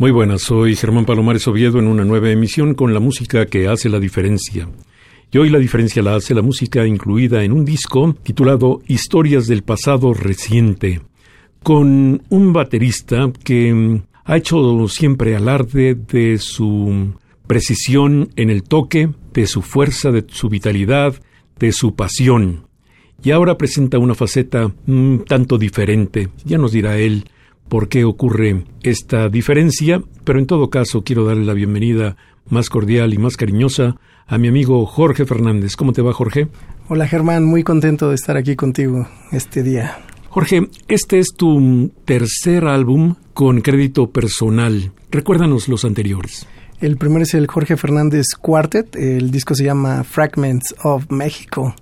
Muy buenas, soy Germán Palomares Oviedo en una nueva emisión con la música que hace la diferencia. Y hoy la diferencia la hace la música incluida en un disco titulado Historias del pasado reciente, con un baterista que ha hecho siempre alarde de su precisión en el toque, de su fuerza, de su vitalidad, de su pasión. Y ahora presenta una faceta un tanto diferente, ya nos dirá él por qué ocurre esta diferencia, pero en todo caso quiero darle la bienvenida más cordial y más cariñosa a mi amigo Jorge Fernández. ¿Cómo te va, Jorge? Hola, Germán, muy contento de estar aquí contigo este día. Jorge, este es tu tercer álbum con crédito personal. Recuérdanos los anteriores. El primero es el Jorge Fernández Quartet, el disco se llama Fragments of México.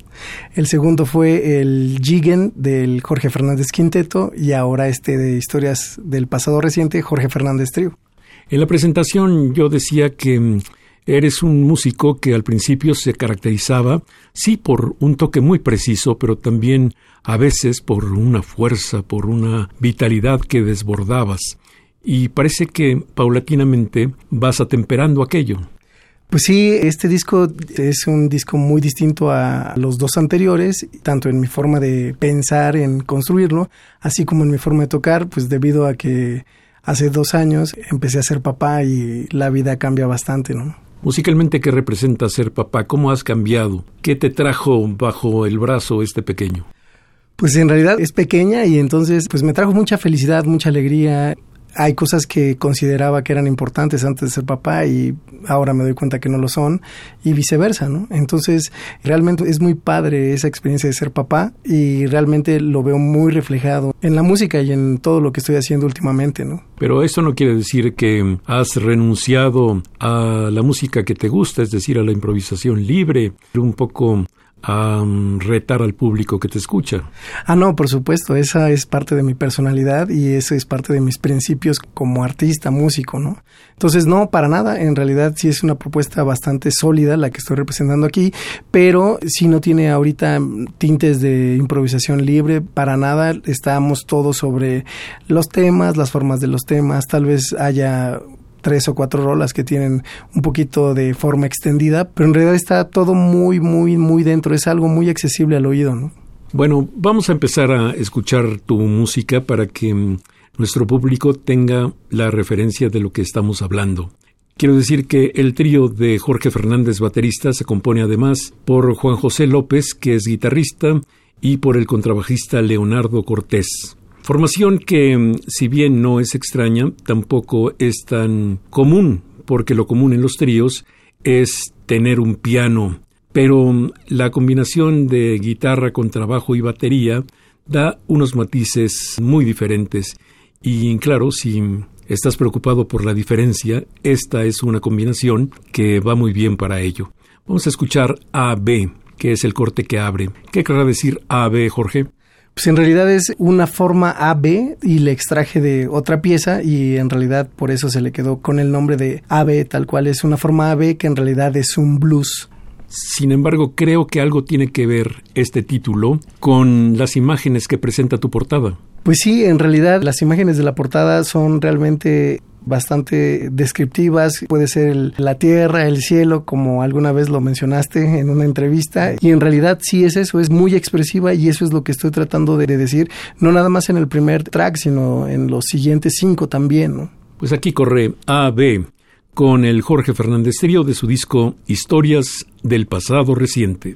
El segundo fue el Jigen del Jorge Fernández Quinteto y ahora este de historias del pasado reciente, Jorge Fernández Trio. En la presentación yo decía que mm, eres un músico que al principio se caracterizaba, sí, por un toque muy preciso, pero también a veces por una fuerza, por una vitalidad que desbordabas. Y parece que paulatinamente vas atemperando aquello. Pues sí, este disco es un disco muy distinto a los dos anteriores, tanto en mi forma de pensar en construirlo, así como en mi forma de tocar, pues debido a que hace dos años empecé a ser papá y la vida cambia bastante, ¿no? Musicalmente, ¿qué representa ser papá? ¿Cómo has cambiado? ¿Qué te trajo bajo el brazo este pequeño? Pues en realidad es pequeña y entonces pues me trajo mucha felicidad, mucha alegría hay cosas que consideraba que eran importantes antes de ser papá y ahora me doy cuenta que no lo son y viceversa, ¿no? Entonces, realmente es muy padre esa experiencia de ser papá y realmente lo veo muy reflejado en la música y en todo lo que estoy haciendo últimamente, ¿no? Pero eso no quiere decir que has renunciado a la música que te gusta, es decir, a la improvisación libre, un poco a retar al público que te escucha. Ah, no, por supuesto, esa es parte de mi personalidad y esa es parte de mis principios como artista, músico, ¿no? Entonces, no, para nada, en realidad sí es una propuesta bastante sólida la que estoy representando aquí, pero si no tiene ahorita tintes de improvisación libre, para nada, estamos todos sobre los temas, las formas de los temas, tal vez haya tres o cuatro rolas que tienen un poquito de forma extendida, pero en realidad está todo muy, muy, muy dentro, es algo muy accesible al oído, ¿no? Bueno, vamos a empezar a escuchar tu música para que mm, nuestro público tenga la referencia de lo que estamos hablando. Quiero decir que el trío de Jorge Fernández baterista se compone además por Juan José López, que es guitarrista, y por el contrabajista Leonardo Cortés. Formación que, mm, si bien no es extraña, tampoco es tan común, porque lo común en los tríos es tener un piano, pero mm, la combinación de guitarra con trabajo y batería da unos matices muy diferentes y claro, si estás preocupado por la diferencia, esta es una combinación que va muy bien para ello. Vamos a escuchar A-B, que es el corte que abre. ¿Qué querrá decir A-B, Jorge? Pues en realidad es una forma AB y le extraje de otra pieza y en realidad por eso se le quedó con el nombre de AB, tal cual es una forma AB que en realidad es un blues. Sin embargo, creo que algo tiene que ver este título con las imágenes que presenta tu portada. Pues sí, en realidad las imágenes de la portada son realmente bastante descriptivas. Puede ser la tierra, el cielo, como alguna vez lo mencionaste en una entrevista. Y en realidad sí es eso, es muy expresiva y eso es lo que estoy tratando de, decir, no nada más en el primer track, sino en los siguientes cinco también. Pues aquí corre A, B, con el Jorge Fernández Trío de su disco Historias del pasado reciente.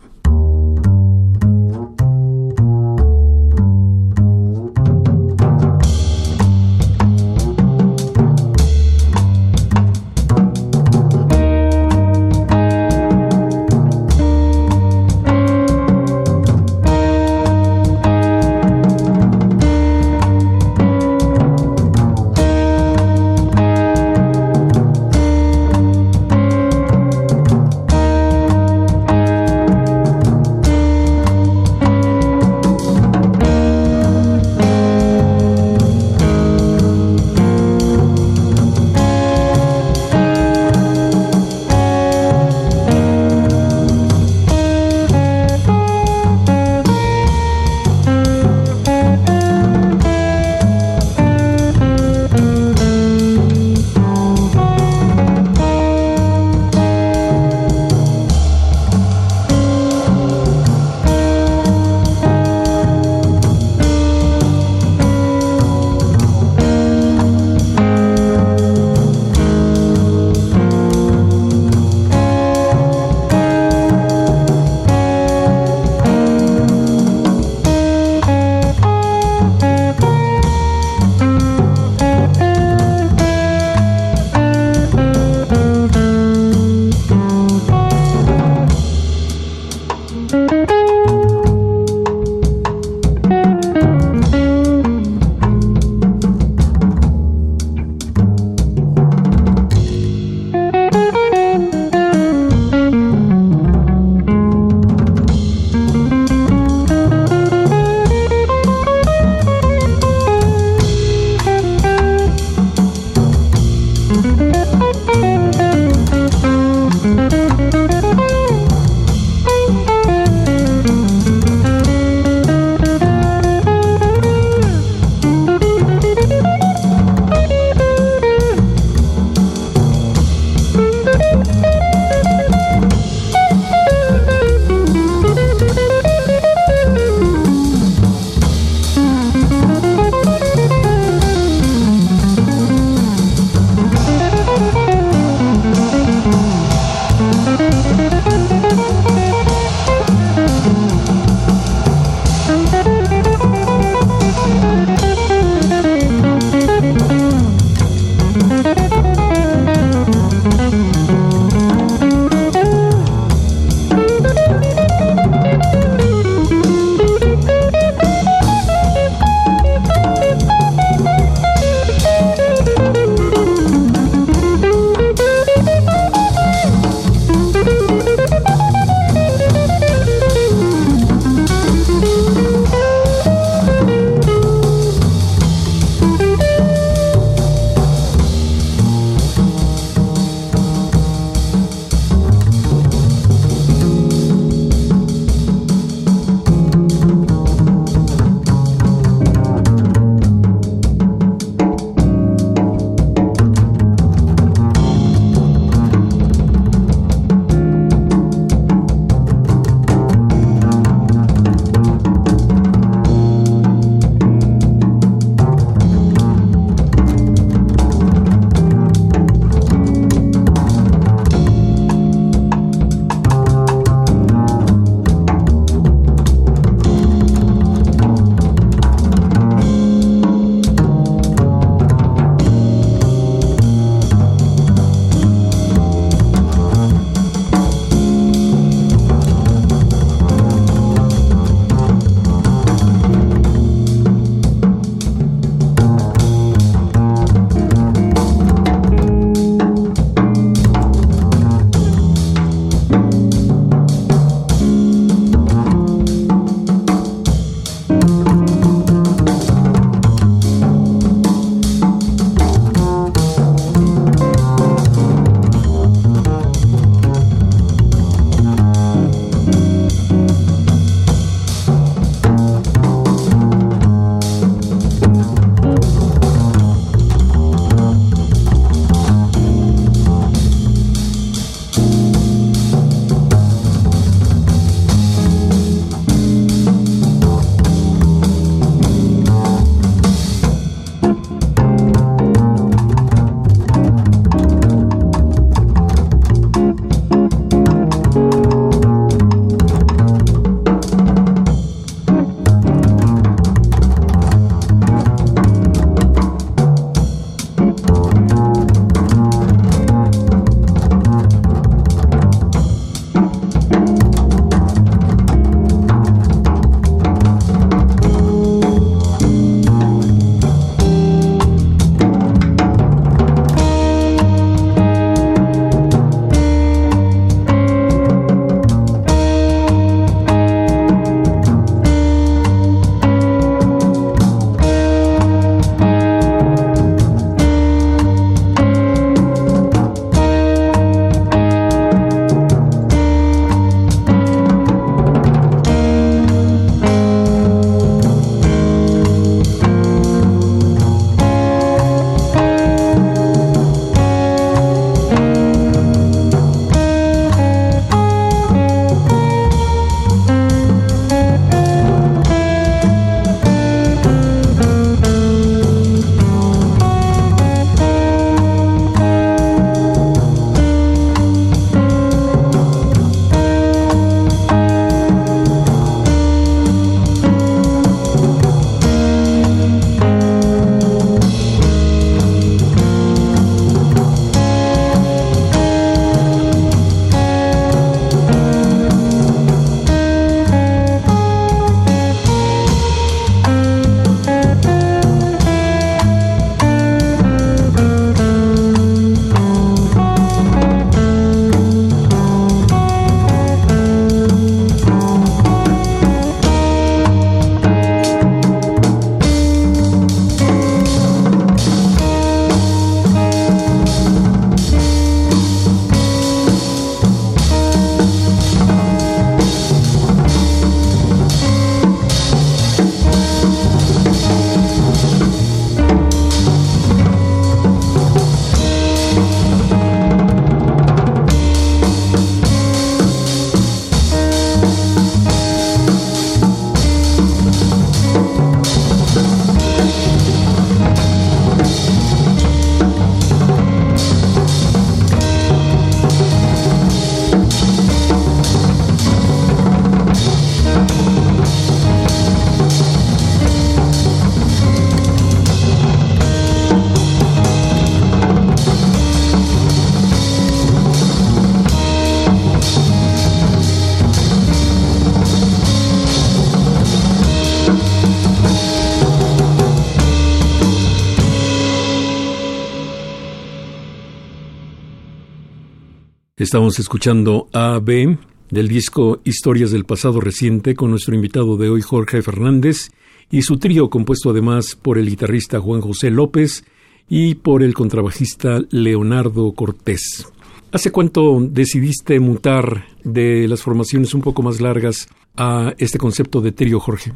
Estamos escuchando A B del disco Historias del pasado reciente con nuestro invitado de hoy Jorge Fernández y su trío compuesto además por el guitarrista Juan José López y por el contrabajista Leonardo Cortés. ¿Hace cuánto decidiste mutar de las formaciones un poco más largas a este concepto de trío, Jorge?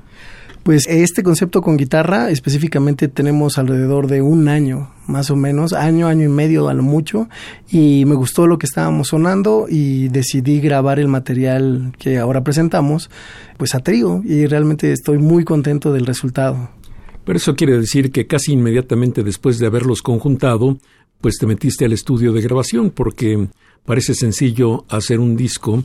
Pues este concepto con guitarra específicamente tenemos alrededor de un año, más o menos, año, año y medio a lo mucho, y me gustó lo que estábamos sonando y decidí grabar el material que ahora presentamos, pues a trío, y realmente estoy muy contento del resultado. Pero eso quiere decir que casi inmediatamente después de haberlos conjuntado, pues te metiste al estudio de grabación, porque parece sencillo hacer un disco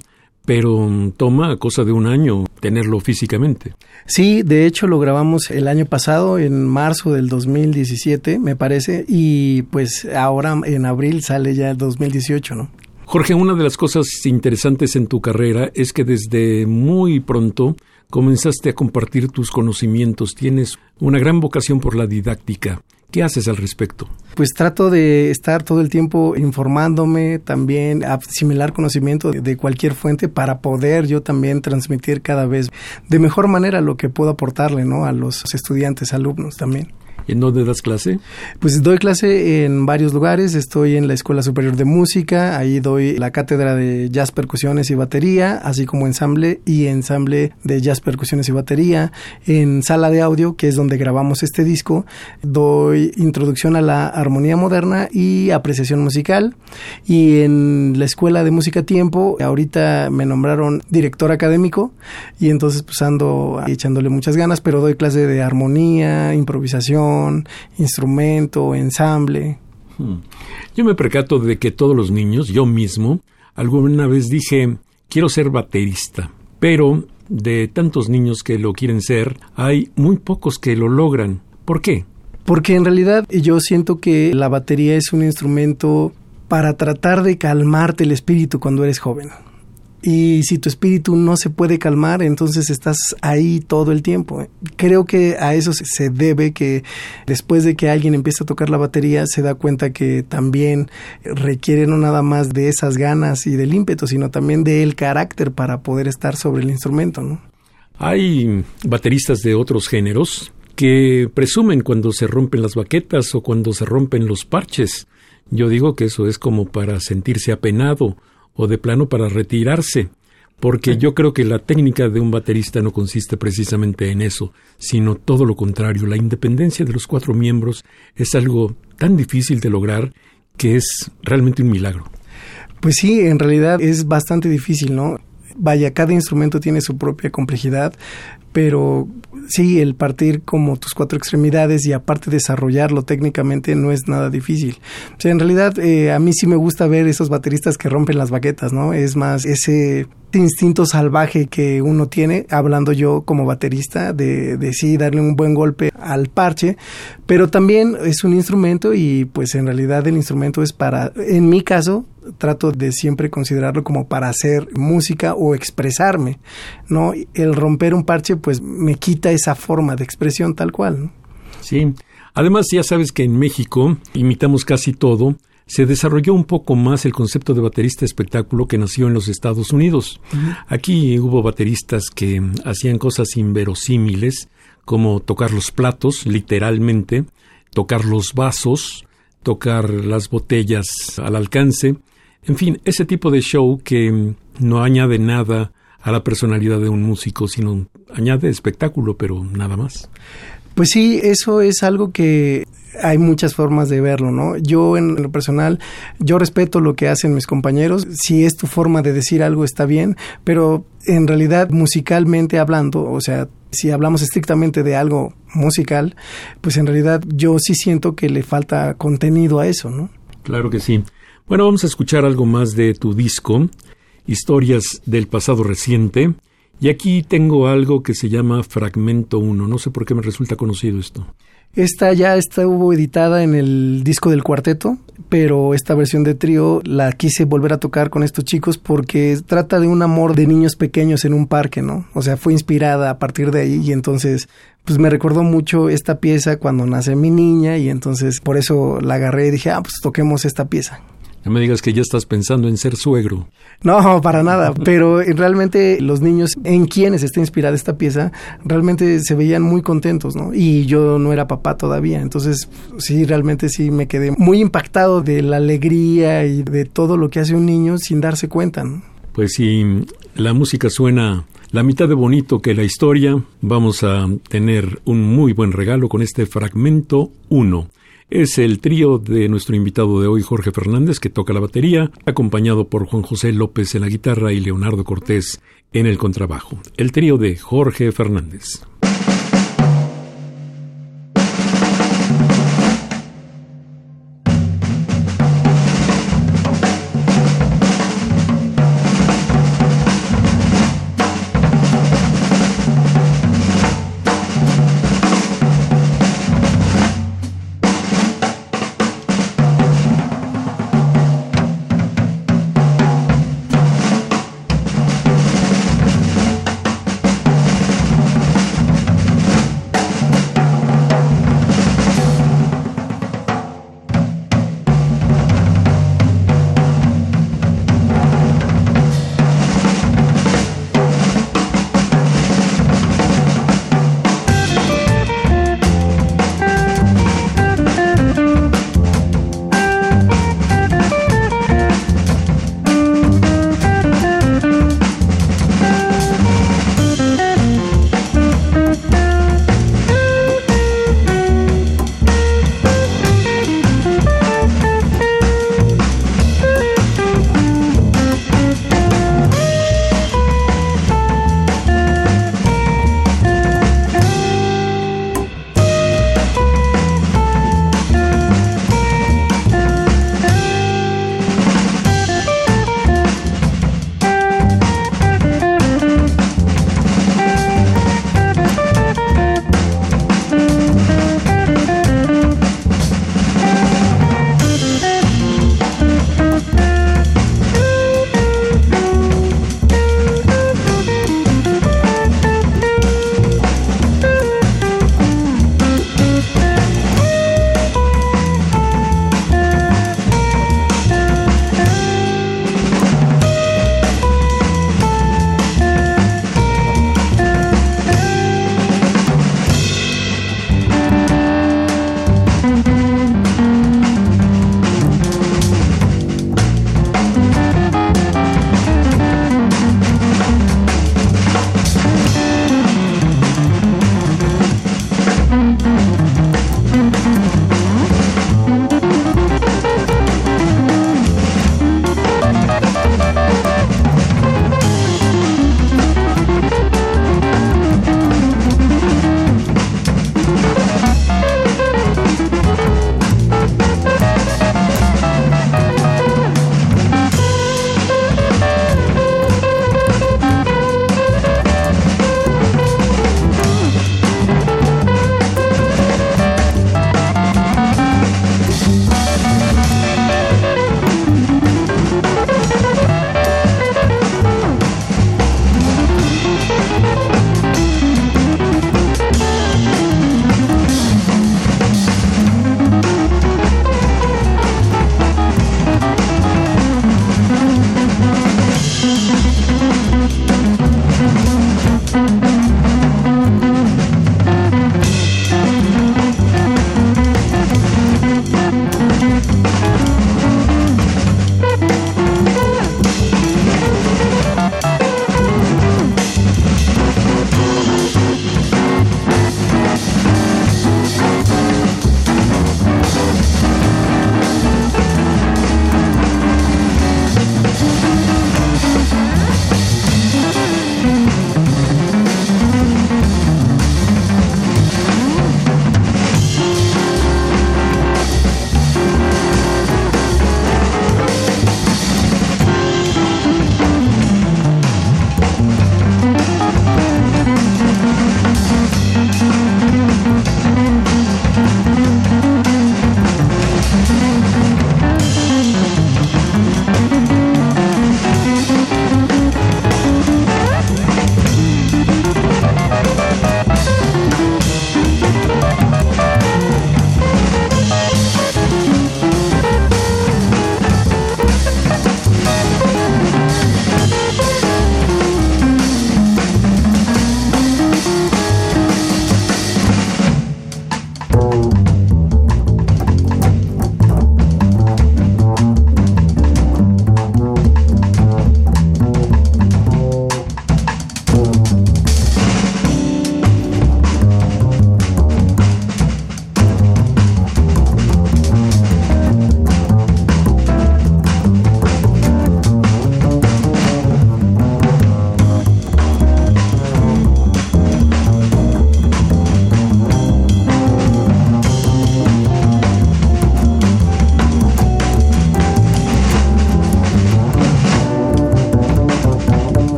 pero toma cosa de un año tenerlo físicamente. Sí, de hecho lo grabamos el año pasado, en marzo del 2017, me parece, y pues ahora en abril sale ya el 2018, ¿no? Jorge, una de las cosas interesantes en tu carrera es que desde muy pronto comenzaste a compartir tus conocimientos, tienes una gran vocación por la didáctica. ¿Qué haces al respecto? Pues trato de estar todo el tiempo informándome, también asimilar conocimiento de cualquier fuente para poder yo también transmitir cada vez de mejor manera lo que puedo aportarle ¿no? a los estudiantes, alumnos también. ¿En dónde das clase? Pues doy clase en varios lugares. Estoy en la Escuela Superior de Música, ahí doy la cátedra de jazz, percusiones y batería, así como ensamble y ensamble de jazz, percusiones y batería. En sala de audio, que es donde grabamos este disco, doy introducción a la armonía moderna y apreciación musical. Y en la Escuela de Música Tiempo, ahorita me nombraron director académico y entonces pues ando echándole muchas ganas, pero doy clase de armonía, improvisación, instrumento, ensamble. Hmm. Yo me percato de que todos los niños, yo mismo, alguna vez dije, quiero ser baterista, pero de tantos niños que lo quieren ser, hay muy pocos que lo logran. ¿Por qué? Porque en realidad yo siento que la batería es un instrumento para tratar de calmarte el espíritu cuando eres joven. Y si tu espíritu no se puede calmar, entonces estás ahí todo el tiempo. Creo que a eso se debe que después de que alguien empieza a tocar la batería, se da cuenta que también requiere no nada más de esas ganas y del ímpetu, sino también del carácter para poder estar sobre el instrumento. ¿no? Hay bateristas de otros géneros que presumen cuando se rompen las baquetas o cuando se rompen los parches. Yo digo que eso es como para sentirse apenado o de plano para retirarse, porque yo creo que la técnica de un baterista no consiste precisamente en eso, sino todo lo contrario. La independencia de los cuatro miembros es algo tan difícil de lograr que es realmente un milagro. Pues sí, en realidad es bastante difícil, ¿no? Vaya, cada instrumento tiene su propia complejidad, pero sí, el partir como tus cuatro extremidades y aparte desarrollarlo técnicamente no es nada difícil. O sea, en realidad eh, a mí sí me gusta ver esos bateristas que rompen las baquetas, ¿no? Es más ese instinto salvaje que uno tiene, hablando yo como baterista, de, de sí darle un buen golpe al parche, pero también es un instrumento y pues en realidad el instrumento es para, en mi caso, trato de siempre considerarlo como para hacer música o expresarme, ¿no? El romper un parche pues me quita esa forma de expresión tal cual. Sí. Además, ya sabes que en México imitamos casi todo. Se desarrolló un poco más el concepto de baterista espectáculo que nació en los Estados Unidos. Aquí hubo bateristas que hacían cosas inverosímiles, como tocar los platos, literalmente, tocar los vasos, tocar las botellas al alcance, en fin, ese tipo de show que no añade nada a la personalidad de un músico, sino añade espectáculo, pero nada más. Pues sí, eso es algo que hay muchas formas de verlo, ¿no? Yo en lo personal, yo respeto lo que hacen mis compañeros, si es tu forma de decir algo está bien, pero en realidad musicalmente hablando, o sea, si hablamos estrictamente de algo musical, pues en realidad yo sí siento que le falta contenido a eso, ¿no? Claro que sí. Bueno, vamos a escuchar algo más de tu disco, Historias del pasado reciente, y aquí tengo algo que se llama Fragmento 1. No sé por qué me resulta conocido esto. Esta ya estuvo editada en el disco del cuarteto, pero esta versión de trío la quise volver a tocar con estos chicos porque trata de un amor de niños pequeños en un parque, ¿no? O sea, fue inspirada a partir de ahí y entonces pues me recordó mucho esta pieza cuando nace mi niña y entonces por eso la agarré y dije, ah, pues toquemos esta pieza. No me digas que ya estás pensando en ser suegro. No, para nada, pero realmente los niños en quienes está inspirada esta pieza realmente se veían muy contentos, ¿no? Y yo no era papá todavía, entonces sí, realmente sí me quedé muy impactado de la alegría y de todo lo que hace un niño sin darse cuenta, ¿no? Pues si la música suena la mitad de bonito que la historia, vamos a tener un muy buen regalo con este fragmento 1 es el trío de nuestro invitado de hoy, Jorge Fernández, que toca la batería, acompañado por Juan José López en la guitarra y Leonardo Cortés en el contrabajo. El trío de Jorge Fernández.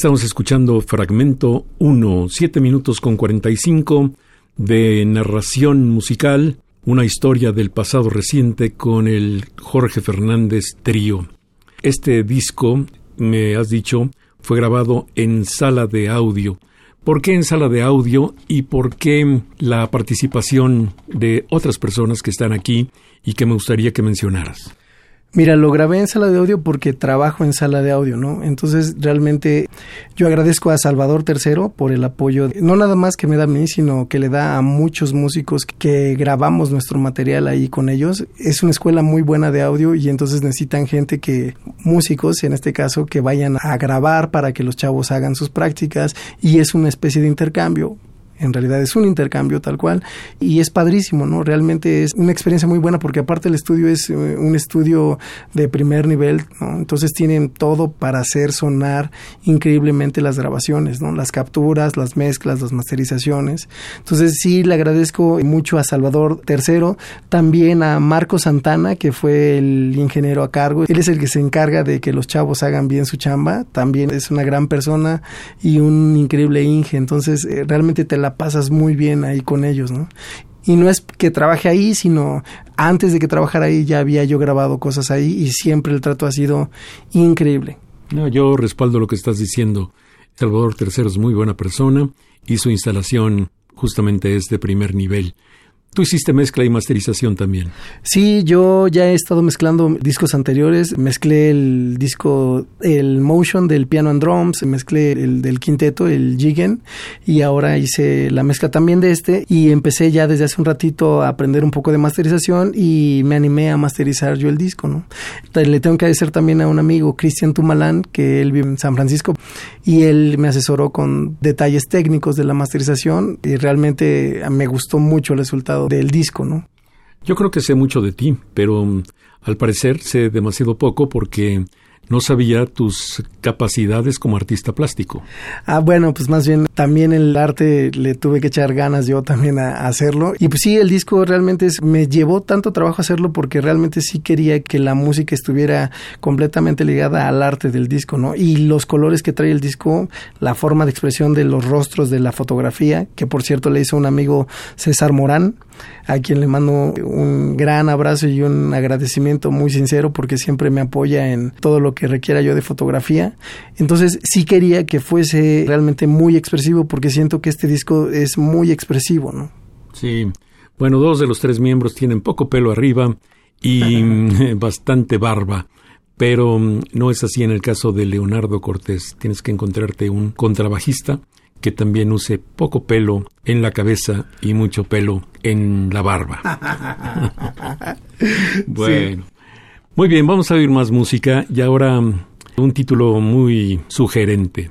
Estamos escuchando fragmento 1, 7 minutos con 45 de narración musical, una historia del pasado reciente con el Jorge Fernández Trío. Este disco, me has dicho, fue grabado en sala de audio. ¿Por qué en sala de audio y por qué la participación de otras personas que están aquí y que me gustaría que mencionaras? Mira, lo grabé en sala de audio porque trabajo en sala de audio, ¿no? Entonces, realmente yo agradezco a Salvador III por el apoyo, no nada más que me da a mí, sino que le da a muchos músicos que grabamos nuestro material ahí con ellos. Es una escuela muy buena de audio y entonces necesitan gente que, músicos en este caso, que vayan a grabar para que los chavos hagan sus prácticas y es una especie de intercambio en realidad es un intercambio tal cual y es padrísimo, ¿no? Realmente es una experiencia muy buena porque aparte el estudio es eh, un estudio de primer nivel, ¿no? Entonces tienen todo para hacer sonar increíblemente las grabaciones, ¿no? Las capturas, las mezclas, las masterizaciones. Entonces sí le agradezco mucho a Salvador III, también a Marco Santana, que fue el ingeniero a cargo. Él es el que se encarga de que los chavos hagan bien su chamba, también es una gran persona y un increíble inge, entonces eh, realmente te la pasas muy bien ahí con ellos, ¿no? Y no es que trabaje ahí, sino antes de que trabajara ahí ya había yo grabado cosas ahí y siempre el trato ha sido increíble. No, yo respaldo lo que estás diciendo. Salvador III es muy buena persona y su instalación justamente es de primer nivel. Tú hiciste mezcla y masterización también. Sí, yo ya he estado mezclando discos anteriores. Mezclé el disco, el Motion del piano and drums, mezclé el del quinteto, el Jigen, y ahora hice la mezcla también de este. Y empecé ya desde hace un ratito a aprender un poco de masterización y me animé a masterizar yo el disco, ¿no? Le tengo que agradecer también a un amigo, Cristian Tumalán, que él vive en San Francisco, y él me asesoró con detalles técnicos de la masterización y realmente me gustó mucho el resultado del disco, ¿no? Yo creo que sé mucho de ti, pero mm, al parecer sé demasiado poco porque no sabía tus capacidades como artista plástico. Ah, bueno, pues más bien también el arte le tuve que echar ganas yo también a, hacerlo. Y pues sí, el disco realmente me llevó tanto trabajo hacerlo porque realmente sí quería que la música estuviera completamente ligada al arte del disco, ¿no? Y los colores que trae el disco, la forma de expresión de los rostros de la fotografía, que por cierto le hizo un amigo César Morán, a quien le mando un gran abrazo y un agradecimiento muy sincero porque siempre me apoya en todo lo que requiera yo de fotografía. Entonces sí quería que fuese realmente muy expresivo porque siento que este disco es muy expresivo, ¿no? Sí. Bueno, dos de los tres miembros tienen poco pelo arriba y bastante barba. Pero mm, no es así en el caso de Leonardo Cortés. Tienes que encontrarte un contrabajista que también use poco pelo en la cabeza y mucho pelo en la barba. bueno. Muy bien, vamos a oír más música y ahora un título muy sugerente.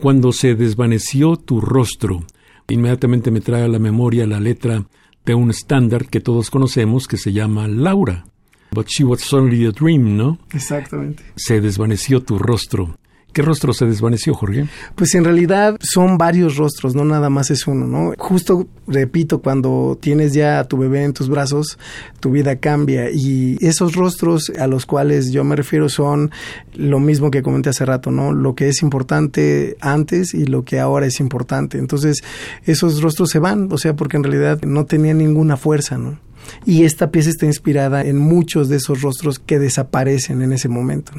Cuando se desvaneció tu rostro, inmediatamente me trae a la memoria la letra de un estándar que todos conocemos que se llama Laura. But she was only a dream, ¿no? Exactamente. Se desvaneció tu rostro. ¿Qué rostro se desvaneció, Jorge? Pues en realidad son varios rostros, no nada más es uno, ¿no? Justo, repito, cuando tienes ya a tu bebé en tus brazos, tu vida cambia y esos rostros a los cuales yo me refiero son lo mismo que comenté hace rato, ¿no? Lo que es importante antes y lo que ahora es importante. Entonces, esos rostros se van, o sea, porque en realidad no tenían ninguna fuerza, ¿no? Y esta pieza está inspirada en muchos de esos rostros que desaparecen en ese momento.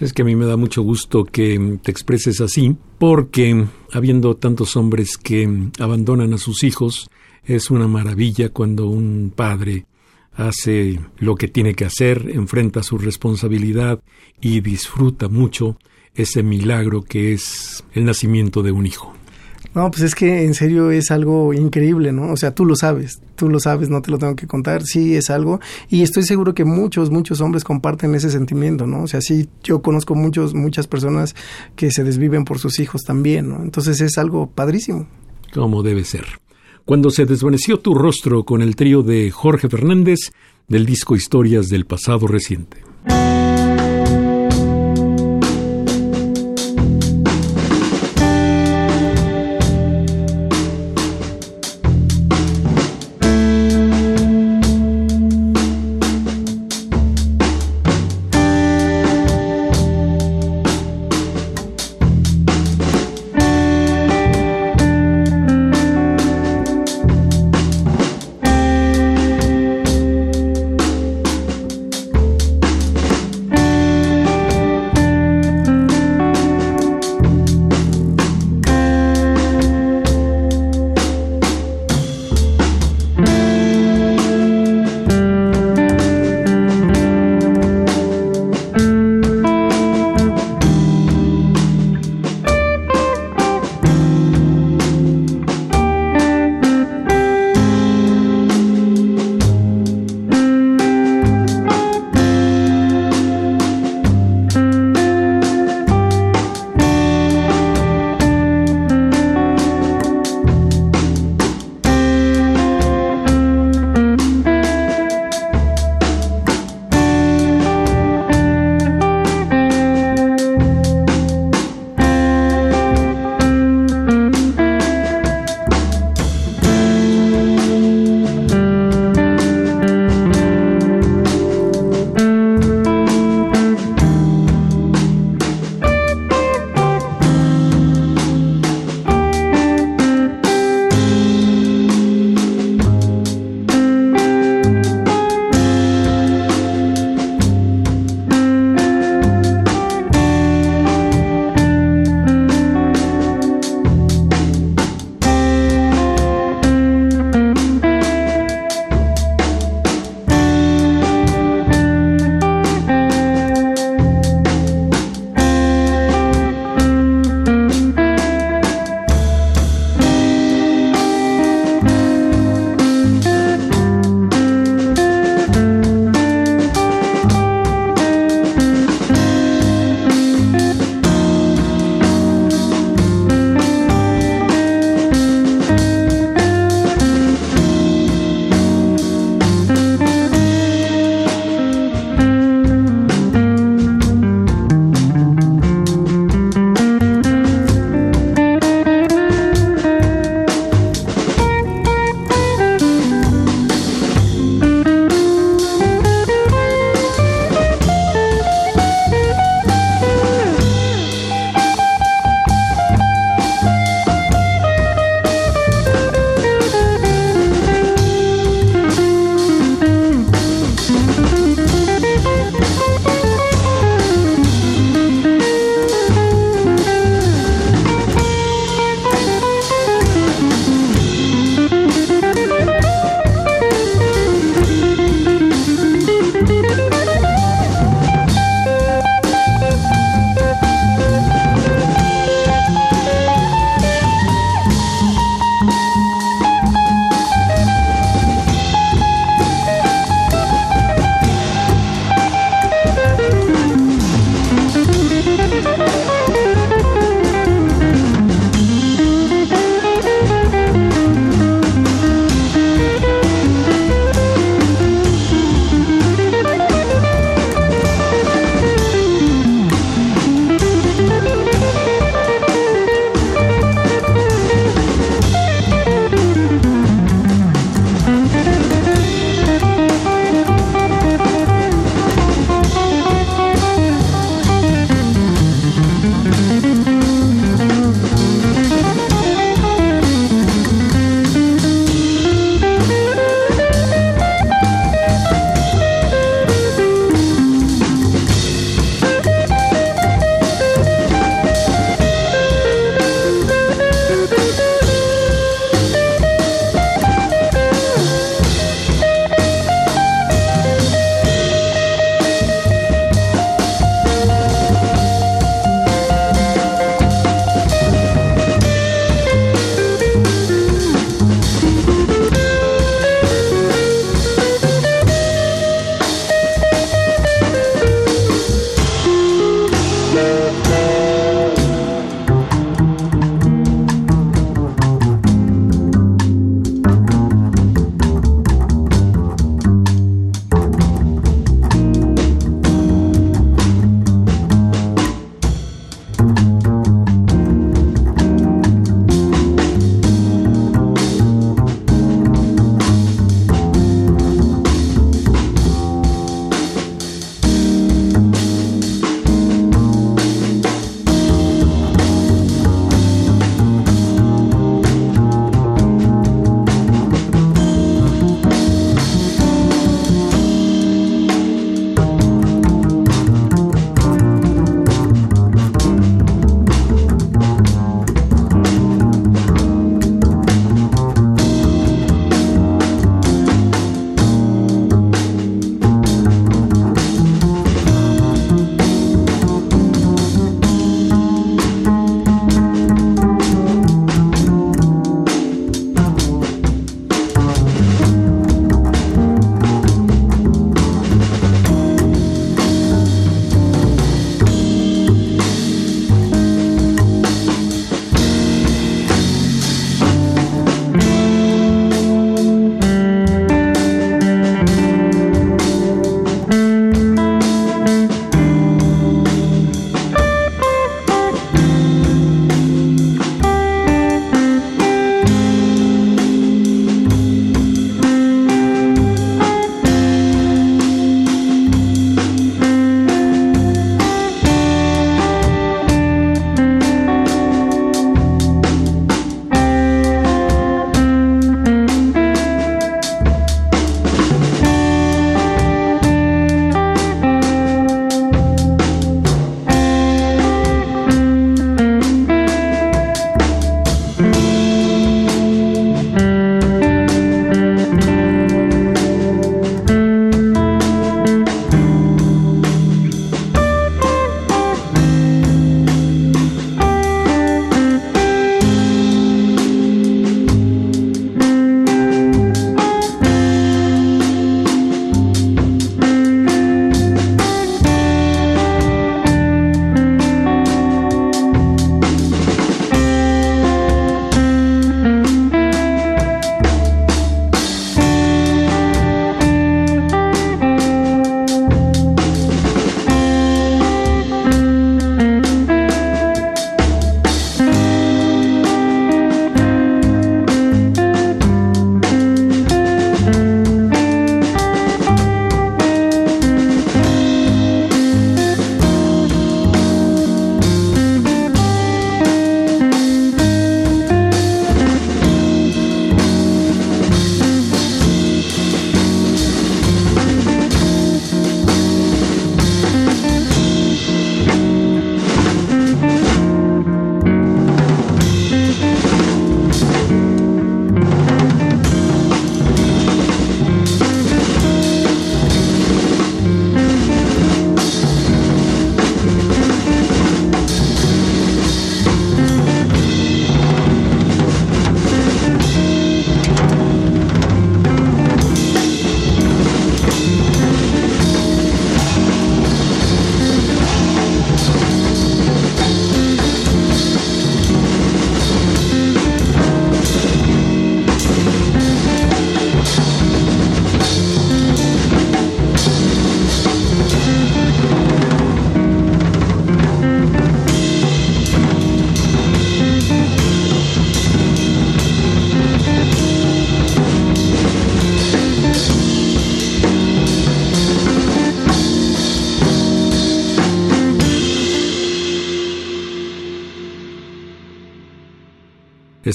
Es que a mí me da mucho gusto que te expreses así, porque habiendo tantos hombres que abandonan a sus hijos, es una maravilla cuando un padre hace lo que tiene que hacer, enfrenta su responsabilidad y disfruta mucho ese milagro que es el nacimiento de un hijo. No, pues es que en serio es algo increíble, ¿no? O sea, tú lo sabes, tú lo sabes, no te lo tengo que contar, sí es algo. Y estoy seguro que muchos, muchos hombres comparten ese sentimiento, ¿no? O sea, sí, yo conozco muchos, muchas personas que se desviven por sus hijos también, ¿no? Entonces es algo padrísimo. Como debe ser. Cuando se desvaneció tu rostro con el trío de Jorge Fernández del disco Historias del pasado reciente.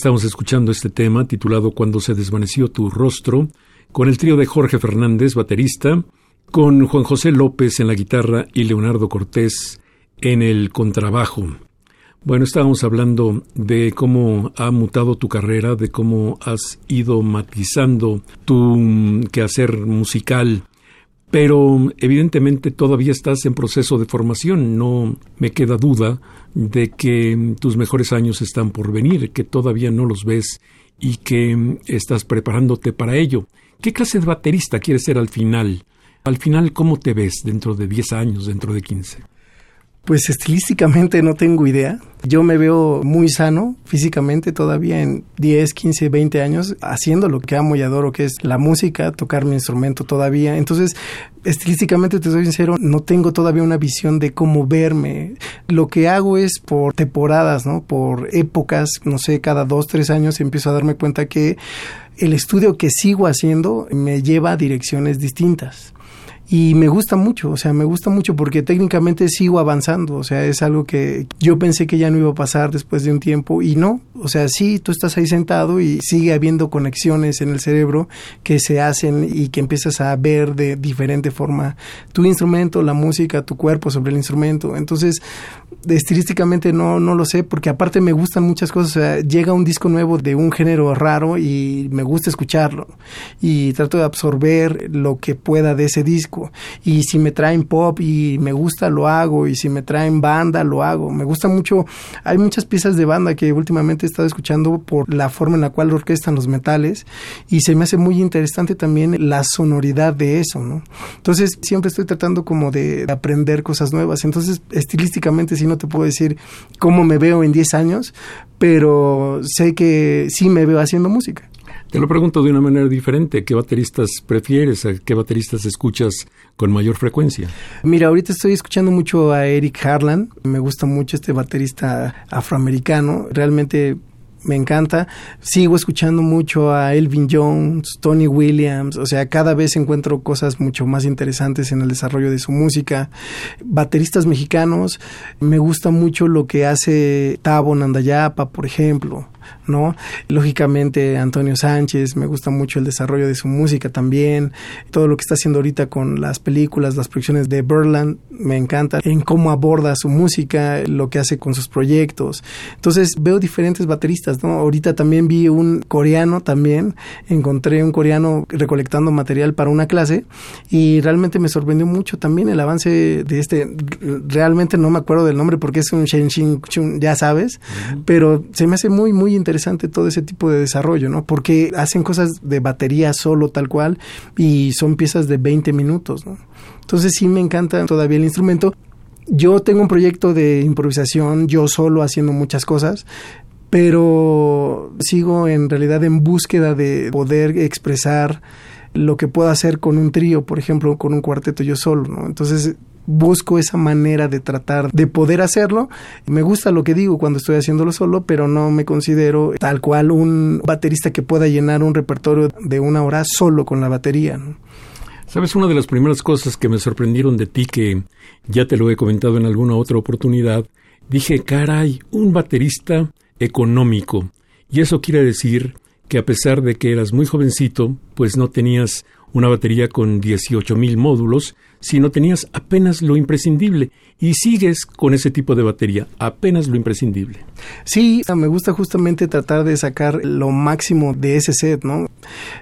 Estamos escuchando este tema titulado Cuando se desvaneció tu rostro, con el trío de Jorge Fernández, baterista, con Juan José López en la guitarra y Leonardo Cortés en el contrabajo. Bueno, estábamos hablando de cómo ha mutado tu carrera, de cómo has ido matizando tu quehacer musical, pero evidentemente todavía estás en proceso de formación. No me queda duda de que tus mejores años están por venir, que todavía no los ves y que estás preparándote para ello. ¿Qué clase de baterista quieres ser al final? Al final, ¿cómo te ves dentro de 10 años, dentro de 15? Pues estilísticamente no tengo idea. Yo me veo muy sano físicamente todavía en 10, 15, 20 años haciendo lo que amo y adoro, que es la música, tocar mi instrumento todavía. Entonces, estilísticamente, te soy sincero, no tengo todavía una visión de cómo verme. Lo que hago es por temporadas, ¿no? Por épocas, no sé, cada dos, tres años empiezo a darme cuenta que el estudio que sigo haciendo me lleva a direcciones distintas y me gusta mucho, o sea, me gusta mucho porque técnicamente sigo avanzando, o sea, es algo que yo pensé que ya no iba a pasar después de un tiempo y no, o sea, sí, tú estás ahí sentado y sigue habiendo conexiones en el cerebro que se hacen y que empiezas a ver de diferente forma tu instrumento, la música, tu cuerpo sobre el instrumento, entonces, estilísticamente no, no lo sé porque aparte me gustan muchas cosas, o sea, llega un disco nuevo de un género raro y me gusta escucharlo y trato de absorber lo que pueda de ese disco y si me traen pop y me gusta, lo hago. Y si me traen banda, lo hago. Me gusta mucho. Hay muchas piezas de banda que últimamente he estado escuchando por la forma en la cual orquestan los metales. Y se me hace muy interesante también la sonoridad de eso, ¿no? Entonces, siempre estoy tratando como de aprender cosas nuevas. Entonces, estilísticamente sí no te puedo decir cómo me veo en 10 años, pero sé que sí me veo haciendo música. Te lo pregunto de una manera diferente. ¿Qué bateristas prefieres? ¿A qué bateristas escuchas con mayor frecuencia? Mira, ahorita estoy escuchando mucho a Eric Harlan. Me gusta mucho este baterista afroamericano. Realmente me encanta. Sigo escuchando mucho a Elvin Jones, Tony Williams, o sea, cada vez encuentro cosas mucho más interesantes en el desarrollo de su música. Bateristas mexicanos, me gusta mucho lo que hace Tabo Nandayapa, por ejemplo. ¿No? Lógicamente Antonio Sánchez, me gusta mucho el desarrollo de su música también, todo lo que está haciendo ahorita con las películas, las producciones de Berland, me encanta en cómo aborda su música, lo que hace con sus proyectos. Entonces veo diferentes bateristas, ¿no? Ahorita también vi un coreano también, encontré un coreano recolectando material para una clase y realmente me sorprendió mucho también el avance de este, realmente no me acuerdo del nombre porque es un Shen Chun, ya sabes, pero se me hace muy, muy interesante todo ese tipo de desarrollo, ¿no? Porque hacen cosas de batería solo tal cual y son piezas de 20 minutos, ¿no? Entonces sí me encanta todavía el instrumento. Yo tengo un proyecto de improvisación, yo solo haciendo muchas cosas, pero sigo en realidad en búsqueda de poder expresar lo que puedo hacer con un trío, por ejemplo, con un cuarteto yo solo, ¿no? Entonces busco esa manera de tratar de poder hacerlo. Me gusta lo que digo cuando estoy haciéndolo solo, pero no me considero tal cual un baterista que pueda llenar un repertorio de una hora solo con la batería. Sabes, una de las primeras cosas que me sorprendieron de ti, que ya te lo he comentado en alguna otra oportunidad, dije, caray, un baterista económico. Y eso quiere decir que a pesar de que eras muy jovencito, pues no tenías una batería con 18.000 mil módulos, si no tenías apenas lo imprescindible y sigues con ese tipo de batería, apenas lo imprescindible. Sí, me gusta justamente tratar de sacar lo máximo de ese set, ¿no?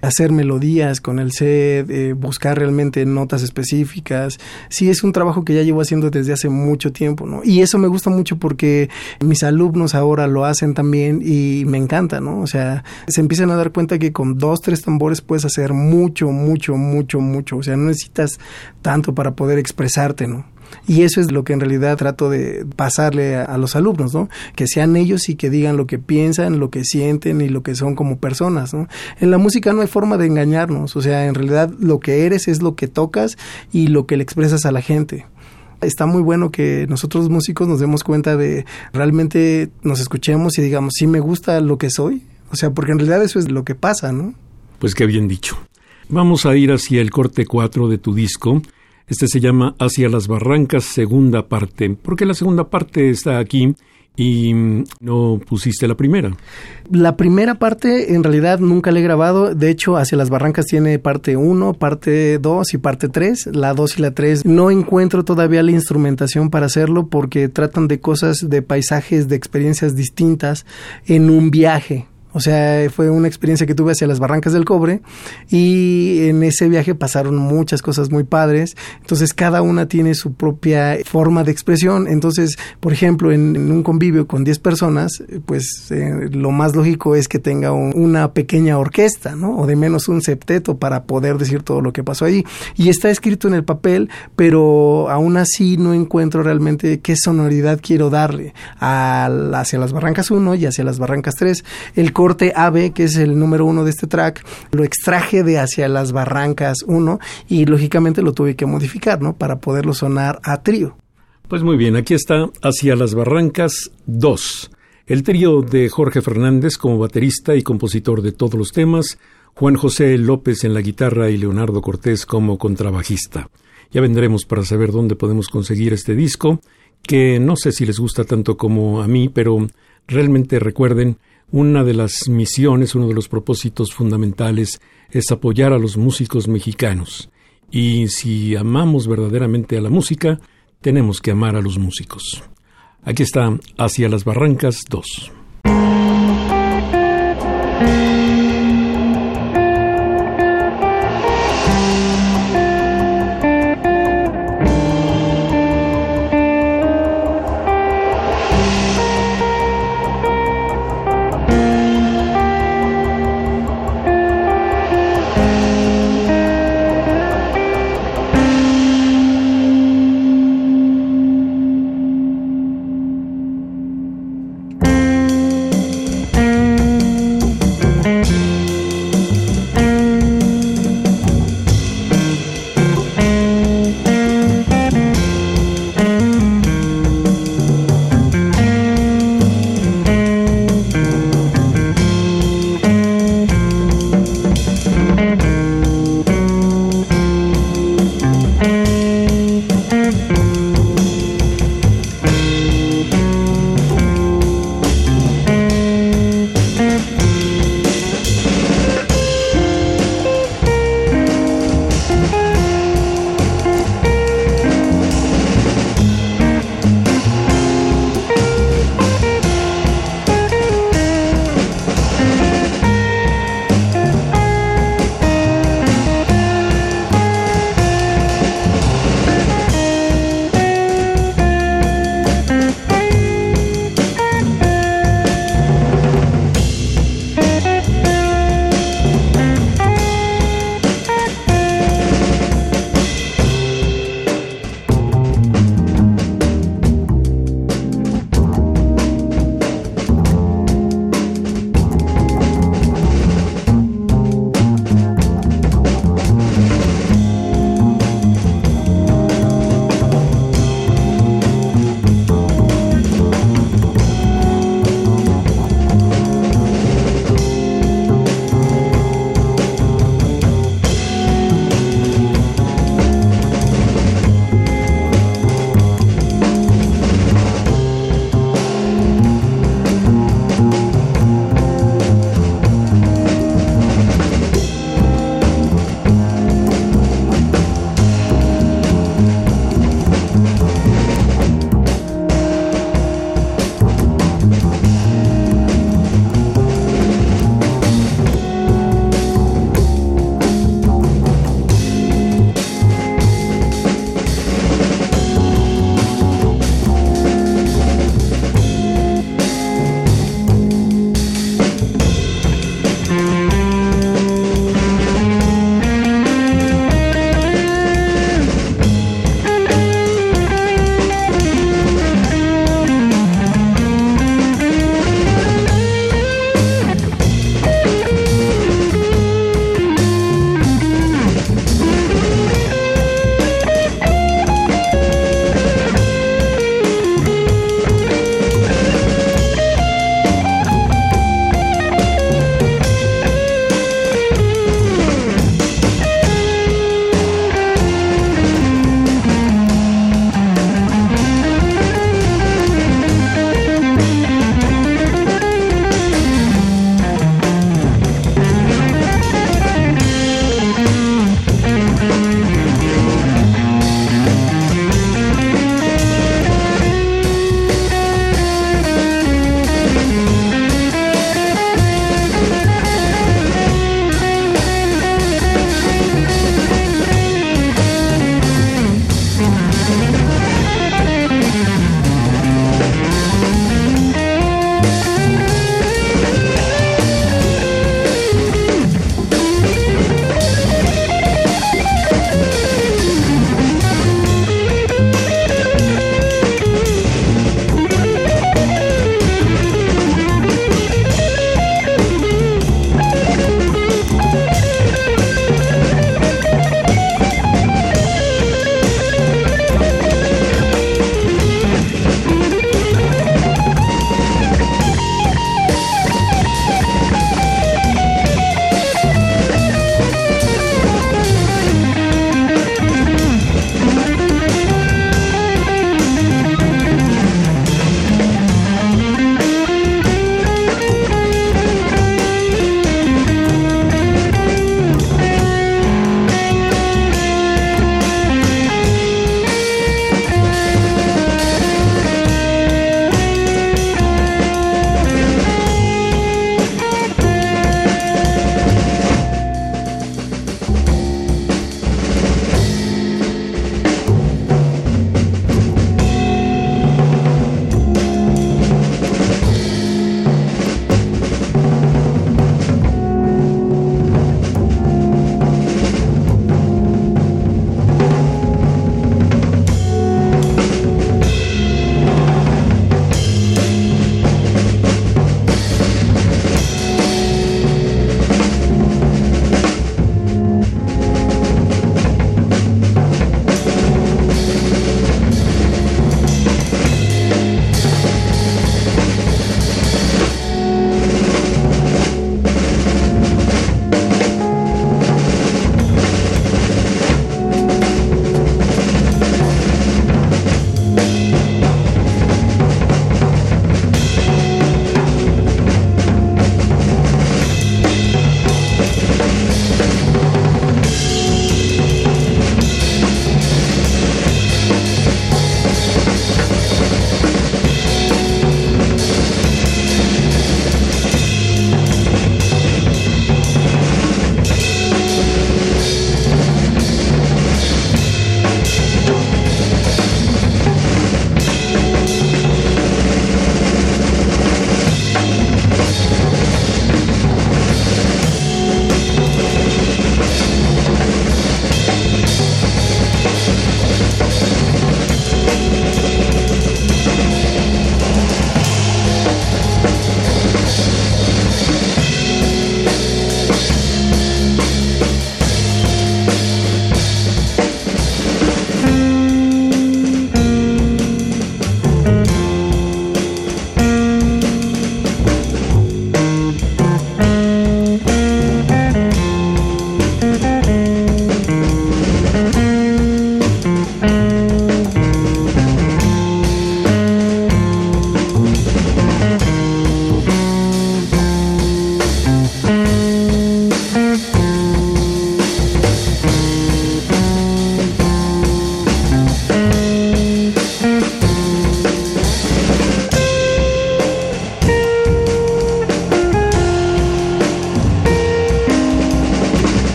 Hacer melodías con el set, eh, buscar realmente notas específicas. Sí, es un trabajo que ya llevo haciendo desde hace mucho tiempo, ¿no? Y eso me gusta mucho porque mis alumnos ahora lo hacen también y me encanta, ¿no? O sea, se empiezan a dar cuenta que con dos, tres tambores puedes hacer mucho, mucho, mucho, mucho. O sea, no necesitas tanto para poder expresarte, ¿no? Y eso es lo que en realidad trato de pasarle a, los alumnos, ¿no? Que sean ellos y que digan lo que piensan, lo que sienten y lo que son como personas, ¿no? En la música no hay forma de engañarnos, o sea, en realidad lo que eres es lo que tocas y lo que le expresas a la gente. Está muy bueno que nosotros músicos nos demos cuenta de realmente nos escuchemos y digamos, sí me gusta lo que soy, o sea, porque en realidad eso es lo que pasa, ¿no? Pues qué bien dicho. Vamos a ir hacia el corte 4 de tu disco este se llama Hacia las Barrancas, segunda parte, porque la segunda parte está aquí y no pusiste la primera. La primera parte en realidad nunca la he grabado, de hecho Hacia las Barrancas tiene parte 1, parte 2 y parte 3, la 2 y la 3 no encuentro todavía la instrumentación para hacerlo porque tratan de cosas, de paisajes, de experiencias distintas en un viaje o sea, fue una experiencia que tuve hacia las Barrancas del Cobre y en ese viaje pasaron muchas cosas muy padres. Entonces, cada una tiene su propia forma de expresión. Entonces, por ejemplo, en, un convivio con 10 personas, pues eh, lo más lógico es que tenga una pequeña orquesta, ¿no? O de menos un septeto para poder decir todo lo que pasó ahí. Y está escrito en el papel, pero aún así no encuentro realmente qué sonoridad quiero darle a, hacia las Barrancas 1 y hacia las Barrancas 3. El corte AB, que es el número uno de este track, lo extraje de Hacia las Barrancas 1 y lógicamente lo tuve que modificar, ¿no? Para poderlo sonar a trío. Pues muy bien, aquí está Hacia las Barrancas 2. El trío de Jorge Fernández como baterista y compositor de todos los temas, Juan José López en la guitarra y Leonardo Cortés como contrabajista. Ya vendremos para saber dónde podemos conseguir este disco, que no sé si les gusta tanto como a mí, pero realmente recuerden una de las misiones, uno de los propósitos fundamentales es apoyar a los músicos mexicanos. Y si amamos verdaderamente a la música, tenemos que amar a los músicos. Aquí está Hacia las Barrancas 2.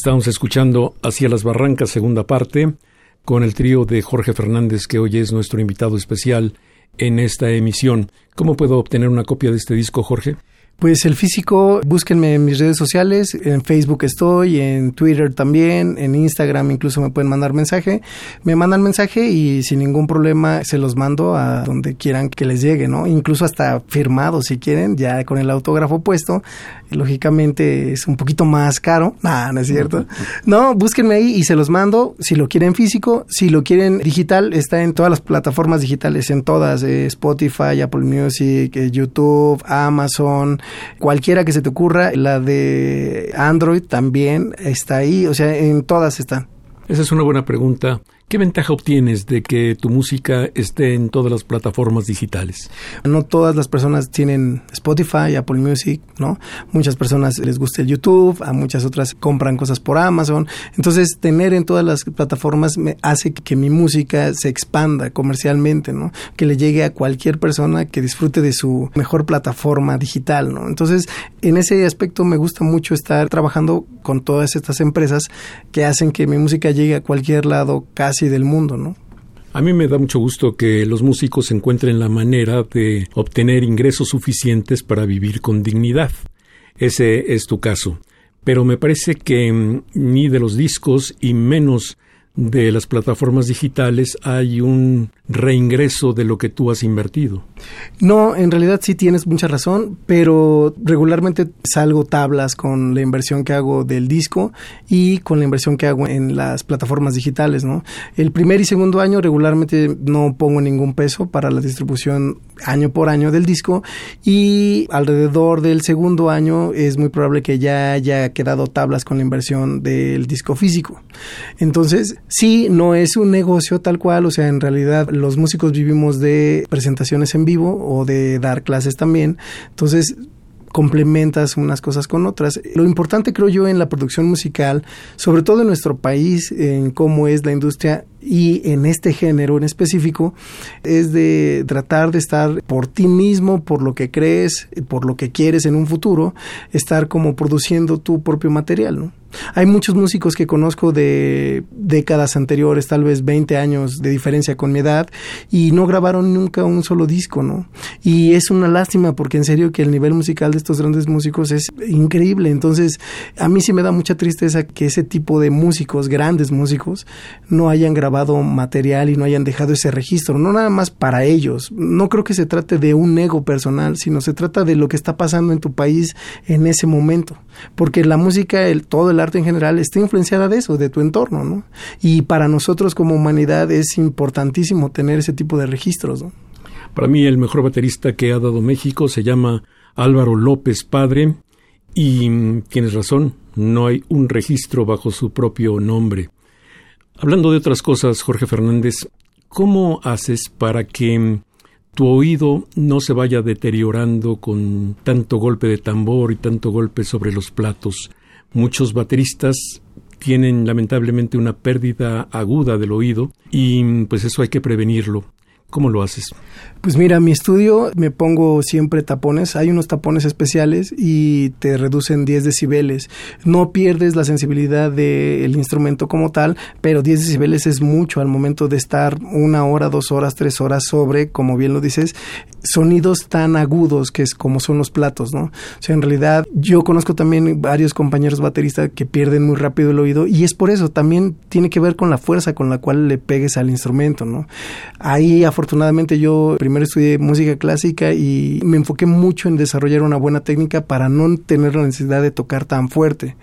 Estamos escuchando Hacia las Barrancas, segunda parte, con el trío de Jorge Fernández, que hoy es nuestro invitado especial en esta emisión. ¿Cómo puedo obtener una copia de este disco, Jorge? Pues el físico, búsquenme en mis redes sociales, en Facebook estoy, en Twitter también, en Instagram incluso me pueden mandar mensaje. Me mandan mensaje y sin ningún problema se los mando a donde quieran que les llegue, ¿no? Incluso hasta firmado si quieren, ya con el autógrafo puesto. Lógicamente es un poquito más caro. Ah, no es cierto. No, búsquenme ahí y se los mando. Si lo quieren físico, si lo quieren digital, está en todas las plataformas digitales, en todas, eh, Spotify, Apple Music, eh, YouTube, Amazon, Cualquiera que se te ocurra, la de Android también está ahí, o sea, en todas están. Esa es una buena pregunta. ¿Qué ventaja obtienes de que tu música esté en todas las plataformas digitales? No todas las personas tienen Spotify, Apple Music, ¿no? Muchas personas les gusta el YouTube, a muchas otras compran cosas por Amazon. Entonces, tener en todas las plataformas me hace que mi música se expanda comercialmente, ¿no? Que le llegue a cualquier persona que disfrute de su mejor plataforma digital, ¿no? Entonces, en ese aspecto me gusta mucho estar trabajando con todas estas empresas que hacen que mi música llegue a cualquier lado casi del mundo, ¿no? A mí me da mucho gusto que los músicos encuentren la manera de obtener ingresos suficientes para vivir con dignidad. Ese es tu caso. Pero me parece que mm, ni de los discos y menos de las plataformas digitales hay un reingreso de lo que tú has invertido. No, en realidad sí tienes mucha razón, pero regularmente salgo tablas con la inversión que hago del disco y con la inversión que hago en las plataformas digitales, ¿no? El primer y segundo año regularmente no pongo ningún peso para la distribución año por año del disco y alrededor del segundo año es muy probable que ya haya quedado tablas con la inversión del disco físico. Entonces, sí, no es un negocio tal cual, o sea, en realidad los músicos vivimos de presentaciones en vivo o de dar clases también. Entonces, complementas unas cosas con otras. Lo importante creo yo en la producción musical, sobre todo en nuestro país, en cómo es la industria y en este género en específico, es de tratar de estar por ti mismo, por lo que crees, por lo que quieres en un futuro, estar como produciendo tu propio material, ¿no? Hay muchos músicos que conozco de décadas anteriores, tal vez 20 años de diferencia con mi edad, y no grabaron nunca un solo disco, ¿no? Y es una lástima porque en serio que el nivel musical de estos grandes músicos es increíble. Entonces, a mí sí me da mucha tristeza que ese tipo de músicos, grandes músicos, no hayan grabado material y no hayan dejado ese registro, no nada más para ellos. No creo que se trate de un ego personal, sino se trata de lo que está pasando en tu país en ese momento. Porque la música, el, todo el arte en general está influenciada de eso, de tu entorno, ¿no? Y para nosotros como humanidad es importantísimo tener ese tipo de registros, ¿no? Para mí el mejor baterista que ha dado México se llama Álvaro López Padre y mm, tienes razón, no hay un registro bajo su propio nombre. Hablando de otras cosas, Jorge Fernández, ¿cómo haces para que tu oído no se vaya deteriorando con tanto golpe de tambor y tanto golpe sobre los platos? Muchos bateristas tienen lamentablemente una pérdida aguda del oído y pues eso hay que prevenirlo. ¿Cómo lo haces? Pues mira, mi estudio me pongo siempre tapones. Hay unos tapones especiales y te reducen 10 decibeles. No pierdes la sensibilidad del instrumento como tal, pero 10 decibeles es mucho al momento de estar una hora, dos horas, tres horas sobre, como bien lo dices, sonidos tan agudos que es como son los platos, ¿no? O sea, en realidad yo conozco también varios compañeros bateristas que pierden muy rápido el oído y es por eso, también tiene que ver con la fuerza con la cual le pegues al instrumento, ¿no? Ahí afortunadamente yo primero estudié música clásica y me enfoqué mucho en desarrollar una buena técnica para no tener la necesidad de tocar tan fuerte.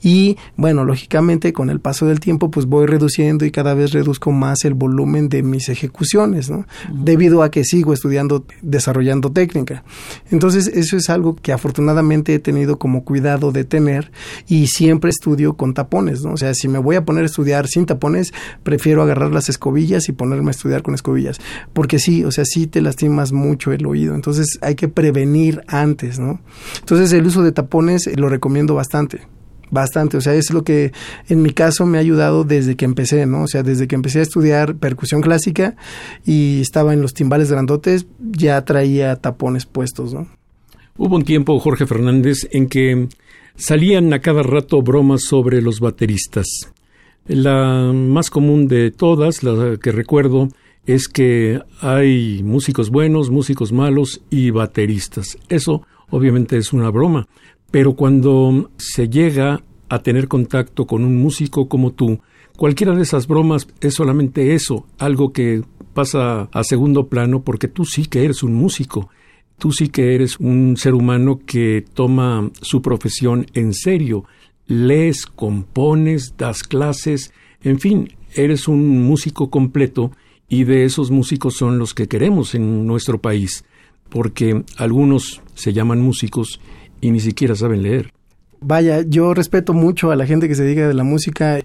Y bueno, lógicamente con el paso del tiempo pues voy reduciendo y cada vez reduzco más el volumen de mis ejecuciones, ¿no? Debido a que sigo estudiando, desarrollando técnica. Entonces eso es algo que afortunadamente he tenido como cuidado de tener y siempre estudio con tapones, ¿no? O sea, si me voy a poner a estudiar sin tapones, prefiero agarrar las escobillas y ponerme a estudiar con escobillas porque sí, o sea, sí te lastimas mucho el oído, entonces hay que prevenir antes, ¿no? Entonces el uso de tapones lo recomiendo bastante bastante, o sea, es lo que en mi caso me ha ayudado desde que empecé, ¿no? O sea, desde que empecé a estudiar percusión clásica y estaba en los timbales grandotes, ya traía tapones puestos, ¿no? Hubo un tiempo, Jorge Fernández, en que salían a cada rato bromas sobre los bateristas. La más común de todas, la que recuerdo, es que hay músicos buenos, músicos malos y bateristas. Eso obviamente es una broma, pero cuando se llega a tener contacto con un músico como tú, cualquiera de esas bromas es solamente eso, algo que pasa a segundo plano porque tú sí que eres un músico, tú sí que eres un ser humano que toma su profesión en serio, lees, compones, das clases, en fin, eres un músico completo y de esos músicos son los que queremos en nuestro país, porque algunos se llaman músicos y ni siquiera saben leer. Vaya, yo respeto mucho a la gente que se dedica de la música.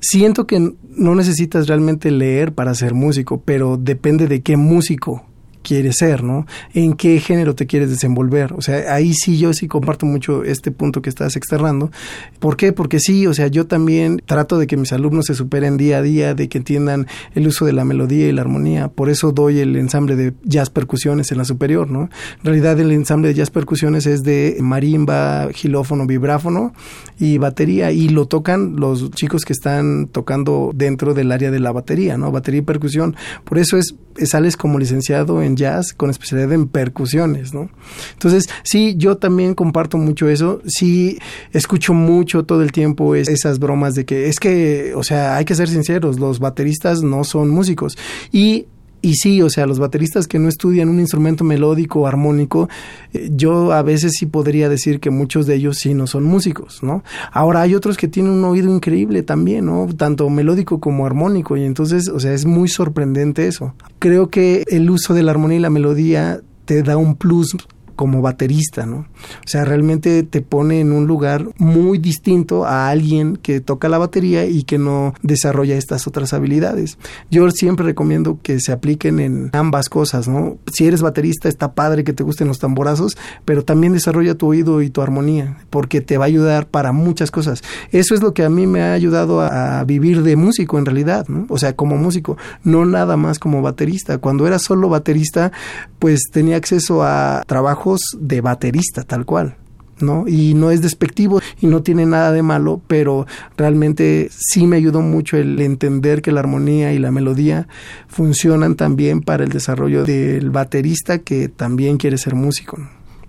Siento que no necesitas realmente leer para ser músico, pero depende de qué músico quieres ser, ¿no? En qué género te quieres desenvolver. O sea, ahí sí yo sí comparto mucho este punto que estás externando. ¿Por qué? Porque sí, o sea, yo también trato de que mis alumnos se superen día a día, de que entiendan el uso de la melodía y la armonía. Por eso doy el ensamble de jazz percusiones en la superior, ¿no? En realidad el ensamble de jazz percusiones es de marimba, gilófono, vibráfono y batería y lo tocan los chicos que están tocando dentro del área de la batería, ¿no? Batería y percusión. Por eso es sales como licenciado en jazz con especialidad en percusiones, ¿no? Entonces, sí, yo también comparto mucho eso, sí escucho mucho todo el tiempo esas bromas de que es que, o sea, hay que ser sinceros, los bateristas no son músicos y y sí, o sea, los bateristas que no estudian un instrumento melódico o armónico, eh, yo a veces sí podría decir que muchos de ellos sí no son músicos, ¿no? Ahora hay otros que tienen un oído increíble también, ¿no? Tanto melódico como armónico, y entonces, o sea, es muy sorprendente eso. Creo que el uso de la armonía y la melodía te da un plus como baterista, ¿no? O sea, realmente te pone en un lugar muy distinto a alguien que toca la batería y que no desarrolla estas otras habilidades. Yo siempre recomiendo que se apliquen en ambas cosas, ¿no? Si eres baterista, está padre que te gusten los tamborazos, pero también desarrolla tu oído y tu armonía, porque te va a ayudar para muchas cosas. Eso es lo que a mí me ha ayudado a, vivir de músico en realidad, ¿no? O sea, como músico, no nada más como baterista. Cuando era solo baterista, pues tenía acceso a trabajo de baterista, tal cual. ¿no? Y no es despectivo y no tiene nada de malo, pero realmente sí me ayudó mucho el entender que la armonía y la melodía funcionan también para el desarrollo del baterista que también quiere ser músico.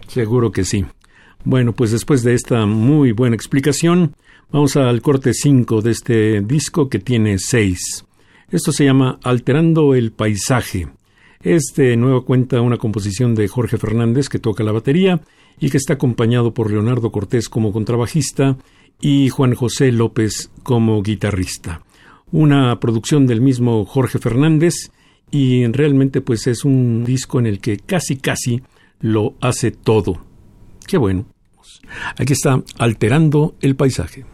Seguro que sí. Bueno, pues después de esta muy buena explicación, vamos al corte 5 de este disco que tiene 6. Esto se llama Alterando el Paisaje. Este nuevo cuenta una composición de Jorge Fernández que toca la batería y que está acompañado por Leonardo Cortés como contrabajista y Juan José López como guitarrista. Una producción del mismo Jorge Fernández y realmente pues es un disco en el que casi casi lo hace todo. Qué bueno. Aquí está alterando el paisaje.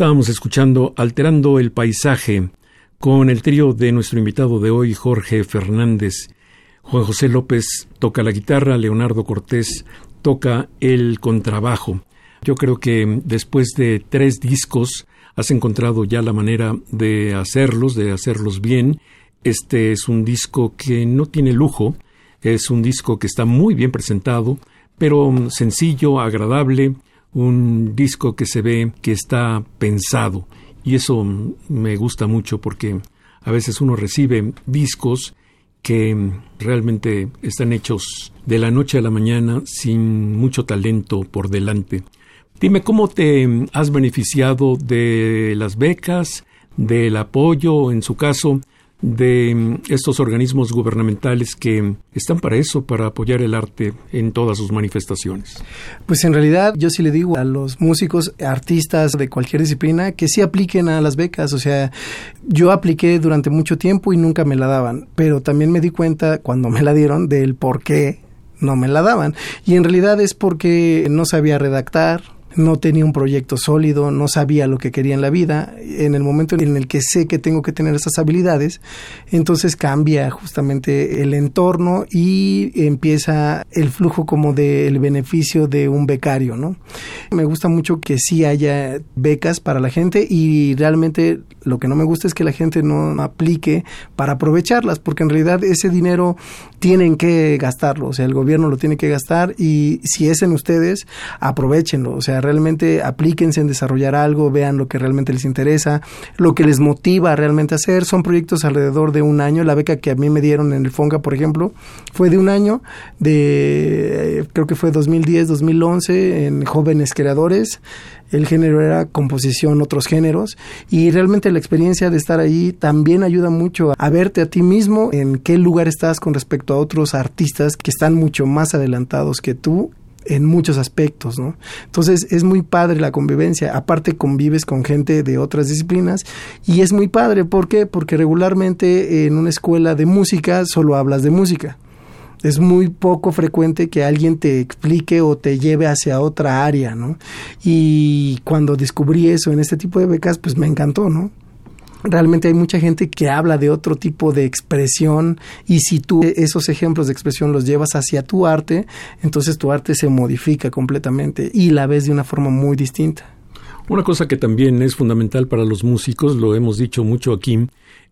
Estábamos escuchando Alterando el Paisaje con el trío de nuestro invitado de hoy, Jorge Fernández. Juan José López toca la guitarra, Leonardo Cortés toca el contrabajo. Yo creo que después de tres discos has encontrado ya la manera de hacerlos, de hacerlos bien. Este es un disco que no tiene lujo, es un disco que está muy bien presentado, pero sencillo, agradable, un disco que se ve que está pensado y eso me gusta mucho porque a veces uno recibe discos que realmente están hechos de la noche a la mañana sin mucho talento por delante. Dime cómo te has beneficiado de las becas, del apoyo, en su caso, de mm, estos organismos gubernamentales que están para eso, para apoyar el arte en todas sus manifestaciones? Pues en realidad yo sí le digo a los músicos, artistas de cualquier disciplina, que sí apliquen a las becas. O sea, yo apliqué durante mucho tiempo y nunca me la daban, pero también me di cuenta cuando me la dieron del por qué no me la daban. Y en realidad es porque no sabía redactar, no tenía un proyecto sólido, no sabía lo que quería en la vida. En el momento en el que sé que tengo que tener esas habilidades, entonces cambia justamente el entorno y empieza el flujo como del beneficio de un becario, ¿no? Me gusta mucho que sí haya becas para la gente y realmente lo que no me gusta es que la gente no aplique para aprovecharlas, porque en realidad ese dinero tienen que gastarlo, o sea, el gobierno lo tiene que gastar y si es en ustedes, aprovechenlo, o sea, realmente aplíquense en desarrollar algo, vean lo que realmente les interesa, lo que les motiva realmente a hacer. Son proyectos alrededor de un año. La beca que a mí me dieron en el FONCA, por ejemplo, fue de un año, de creo que fue 2010, 2011, en jóvenes creadores. El género era composición, otros géneros, y realmente la experiencia de estar ahí también ayuda mucho a verte a ti mismo en qué lugar estás con respecto a otros artistas que están mucho más adelantados que tú en muchos aspectos, ¿no? Entonces es muy padre la convivencia, aparte convives con gente de otras disciplinas y es muy padre, ¿por qué? Porque regularmente en una escuela de música solo hablas de música. Es muy poco frecuente que alguien te explique o te lleve hacia otra área, ¿no? Y cuando descubrí eso en este tipo de becas, pues me encantó, ¿no? Realmente hay mucha gente que habla de otro tipo de expresión y si tú esos ejemplos de expresión los llevas hacia tu arte, entonces tu arte se modifica completamente y la ves de una forma muy distinta. Una cosa que también es fundamental para los músicos, lo hemos dicho mucho aquí,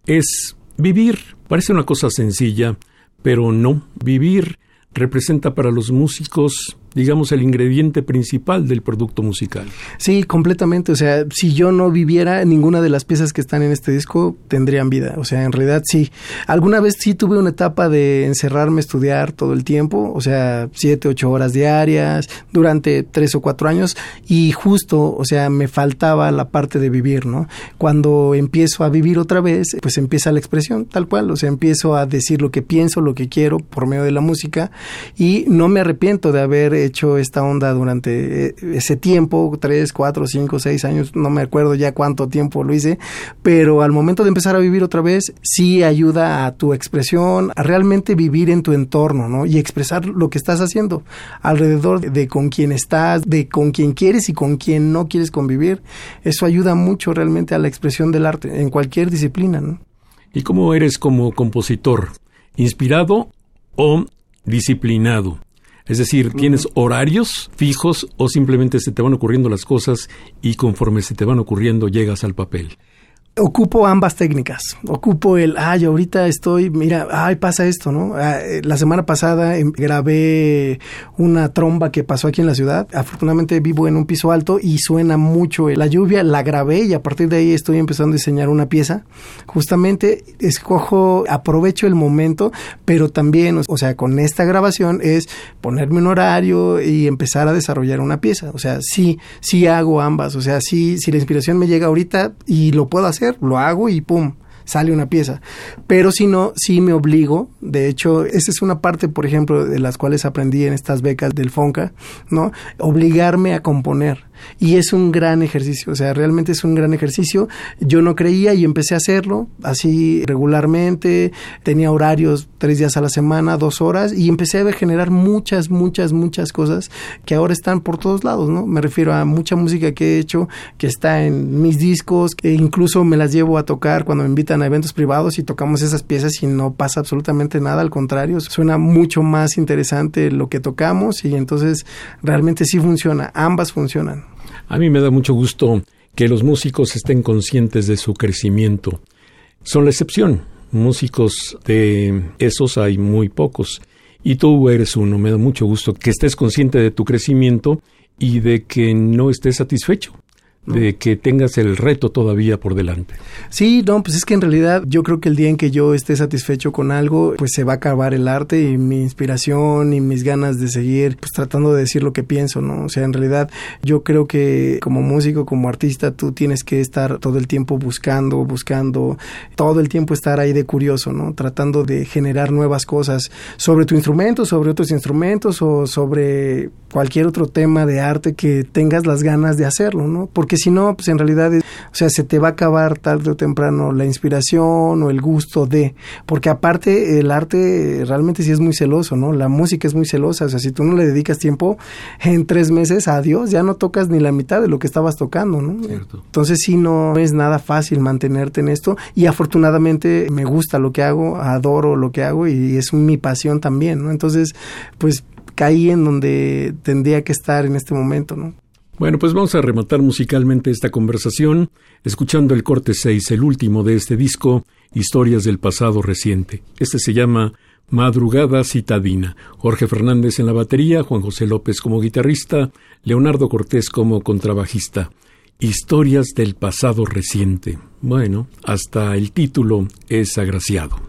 es vivir. Parece una cosa sencilla, pero no. Vivir representa para los músicos digamos, el ingrediente principal del producto musical. Sí, completamente. O sea, si yo no viviera, ninguna de las piezas que están en este disco tendrían vida. O sea, en realidad sí. Alguna vez sí tuve una etapa de encerrarme estudiar todo el tiempo, o sea, siete, ocho horas diarias, durante tres o cuatro años, y justo, o sea, me faltaba la parte de vivir, ¿no? Cuando empiezo a vivir otra vez, pues empieza la expresión, tal cual. O sea, empiezo a decir lo que pienso, lo que quiero por medio de la música, y no me arrepiento de haber hecho esta onda durante eh, ese tiempo, tres, cuatro, cinco, seis años, no me acuerdo ya cuánto tiempo lo hice, pero al momento de empezar a vivir otra vez, sí ayuda a tu expresión, a realmente vivir en tu entorno, ¿no? Y expresar lo que estás haciendo alrededor de con quién estás, de con quién quieres y con quién no quieres convivir. Eso ayuda mucho realmente a la expresión del arte en cualquier disciplina. ¿Y cómo eres como compositor? ¿Inspirado o disciplinado? Es decir, ¿tienes horarios fijos o simplemente se te van ocurriendo las cosas y conforme se te van ocurriendo llegas al papel? Ocupo ambas técnicas. Ocupo el, ay, ahorita estoy, mira, ay, pasa esto, ¿no? Ah, eh, la semana pasada em, grabé una tromba que pasó aquí en la ciudad. Afortunadamente vivo en un piso alto y suena mucho la lluvia. La grabé y a partir de ahí estoy empezando a diseñar una pieza. Justamente escojo, aprovecho el momento, pero también, o sea, con esta grabación es ponerme un horario y empezar a desarrollar una pieza. O sea, sí, sí hago ambas. O sea, sí, si la inspiración me llega ahorita y lo puedo hacer, lo hago y pum, sale una pieza. Pero si no, sí me obligo. De hecho, esa es una parte, por ejemplo, de las cuales aprendí en estas becas del FONCA, ¿no? Obligarme a componer. Y es un gran ejercicio, o sea, realmente es un gran ejercicio. Yo no creía y empecé a hacerlo así regularmente, tenía horarios tres días a la semana, dos horas, y empecé a generar muchas, muchas, muchas cosas que ahora están por todos lados, ¿no? Me refiero a mucha música que he hecho, que está en mis discos, que incluso me las llevo a tocar cuando me invitan a eventos privados y tocamos esas piezas y no pasa absolutamente nada, al contrario, suena mucho más interesante lo que tocamos y entonces realmente sí funciona, ambas funcionan. A mí me da mucho gusto que los músicos estén conscientes de su crecimiento. Son la excepción. Músicos de esos hay muy pocos. Y tú eres uno. Me da mucho gusto que estés consciente de tu crecimiento y de que no estés satisfecho de que tengas el reto todavía por delante. Sí, no, pues es que en realidad yo creo que el día en que yo esté satisfecho con algo, pues se va a acabar el arte y mi inspiración y mis ganas de seguir pues tratando de decir lo que pienso, ¿no? O sea, en realidad yo creo que como músico, como artista, tú tienes que estar todo el tiempo buscando, buscando, todo el tiempo estar ahí de curioso, ¿no? Tratando de generar nuevas cosas sobre tu instrumento, sobre otros instrumentos o sobre cualquier otro tema de arte que tengas las ganas de hacerlo, ¿no? Porque si no, pues en realidad, o sea, se te va a acabar tarde o temprano la inspiración o el gusto de, porque aparte el arte realmente sí es muy celoso, ¿no? La música es muy celosa, o sea, si tú no le dedicas tiempo, en tres meses, adiós, ya no tocas ni la mitad de lo que estabas tocando, ¿no? Entonces sí no es nada fácil mantenerte en esto y afortunadamente me gusta lo que hago, adoro lo que hago y es mi pasión también, ¿no? Entonces, pues caí en donde tendría que estar en este momento, ¿no? Bueno, pues vamos a rematar musicalmente esta conversación escuchando el corte 6, el último de este disco, Historias del pasado reciente. Este se llama Madrugada Citadina. Jorge Fernández en la batería, Juan José López como guitarrista, Leonardo Cortés como contrabajista. Historias del pasado reciente. Bueno, hasta el título es agraciado.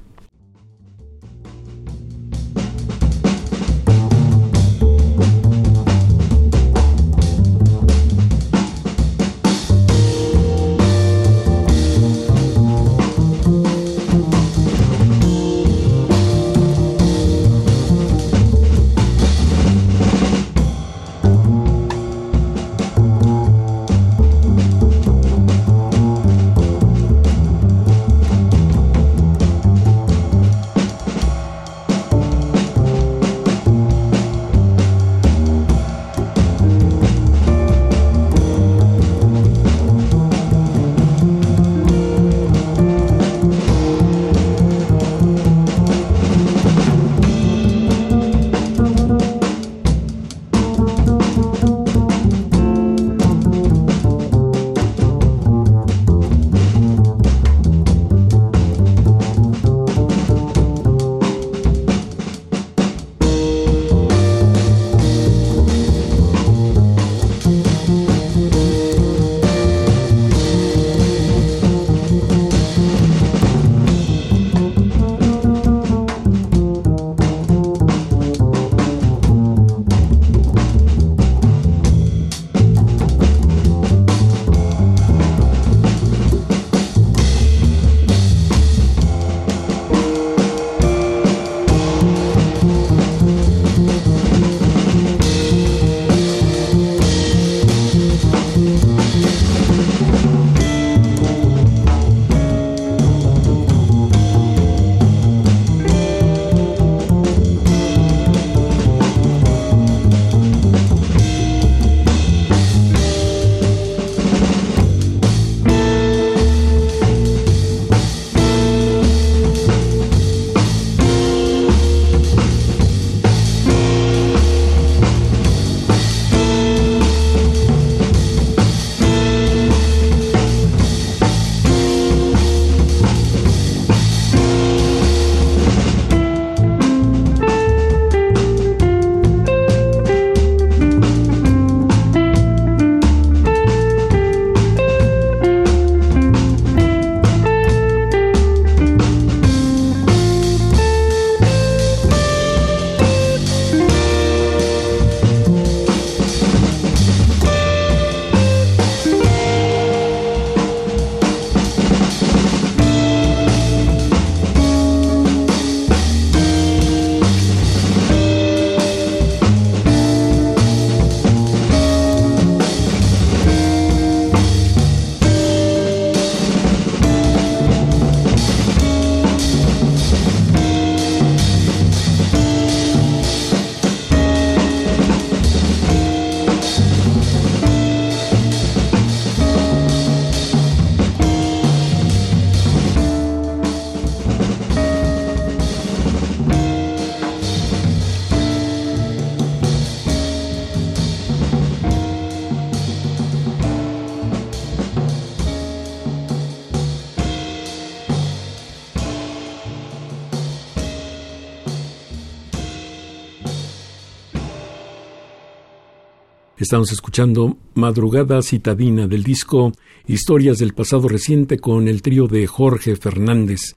Estamos escuchando Madrugada Citadina del disco Historias del pasado reciente con el trío de Jorge Fernández.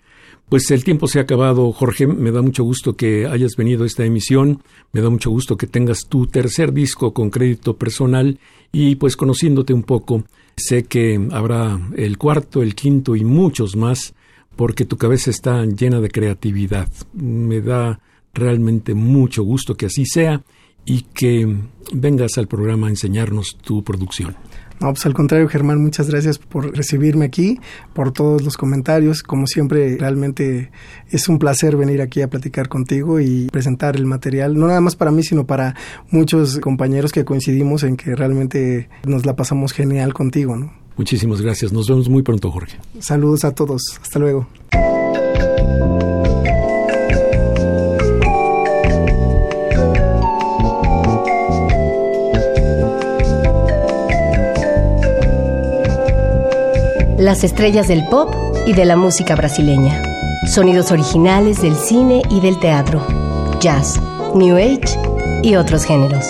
Pues el tiempo se ha acabado, Jorge. Me da mucho gusto que hayas venido a esta emisión. Me da mucho gusto que tengas tu tercer disco con crédito personal y pues conociéndote un poco, sé que habrá el cuarto, el quinto y muchos más porque tu cabeza está llena de creatividad. Me da realmente mucho gusto que así sea y que vengas al programa a enseñarnos tu producción. No, pues al contrario, Germán, muchas gracias por recibirme aquí, por todos los comentarios. Como siempre, realmente es un placer venir aquí a platicar contigo y presentar el material, no nada más para mí, sino para muchos compañeros que coincidimos en que realmente nos la pasamos genial contigo, ¿no? Muchísimas gracias. Nos vemos muy pronto, Jorge. Saludos a todos. Hasta luego. Las estrellas del pop y de la música brasileña. Sonidos originales del cine y del teatro, jazz, new age y otros géneros.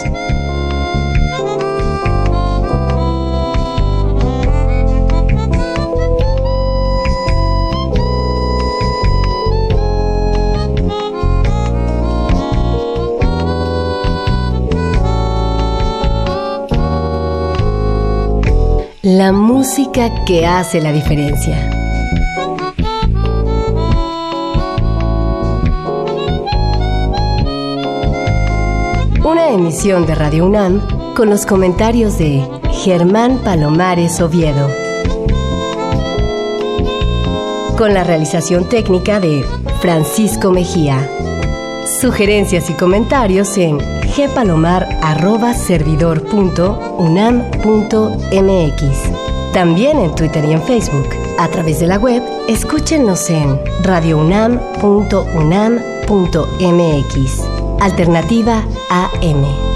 La música que hace la diferencia. Una emisión de Radio UNAM con los comentarios de Germán Palomares Oviedo. Con la realización técnica de Francisco Mejía. Sugerencias y comentarios en gpalomar.servidor.unam.mx. También en Twitter y en Facebook. A través de la web, escúchenos en radiounam.unam.mx. Alternativa AM.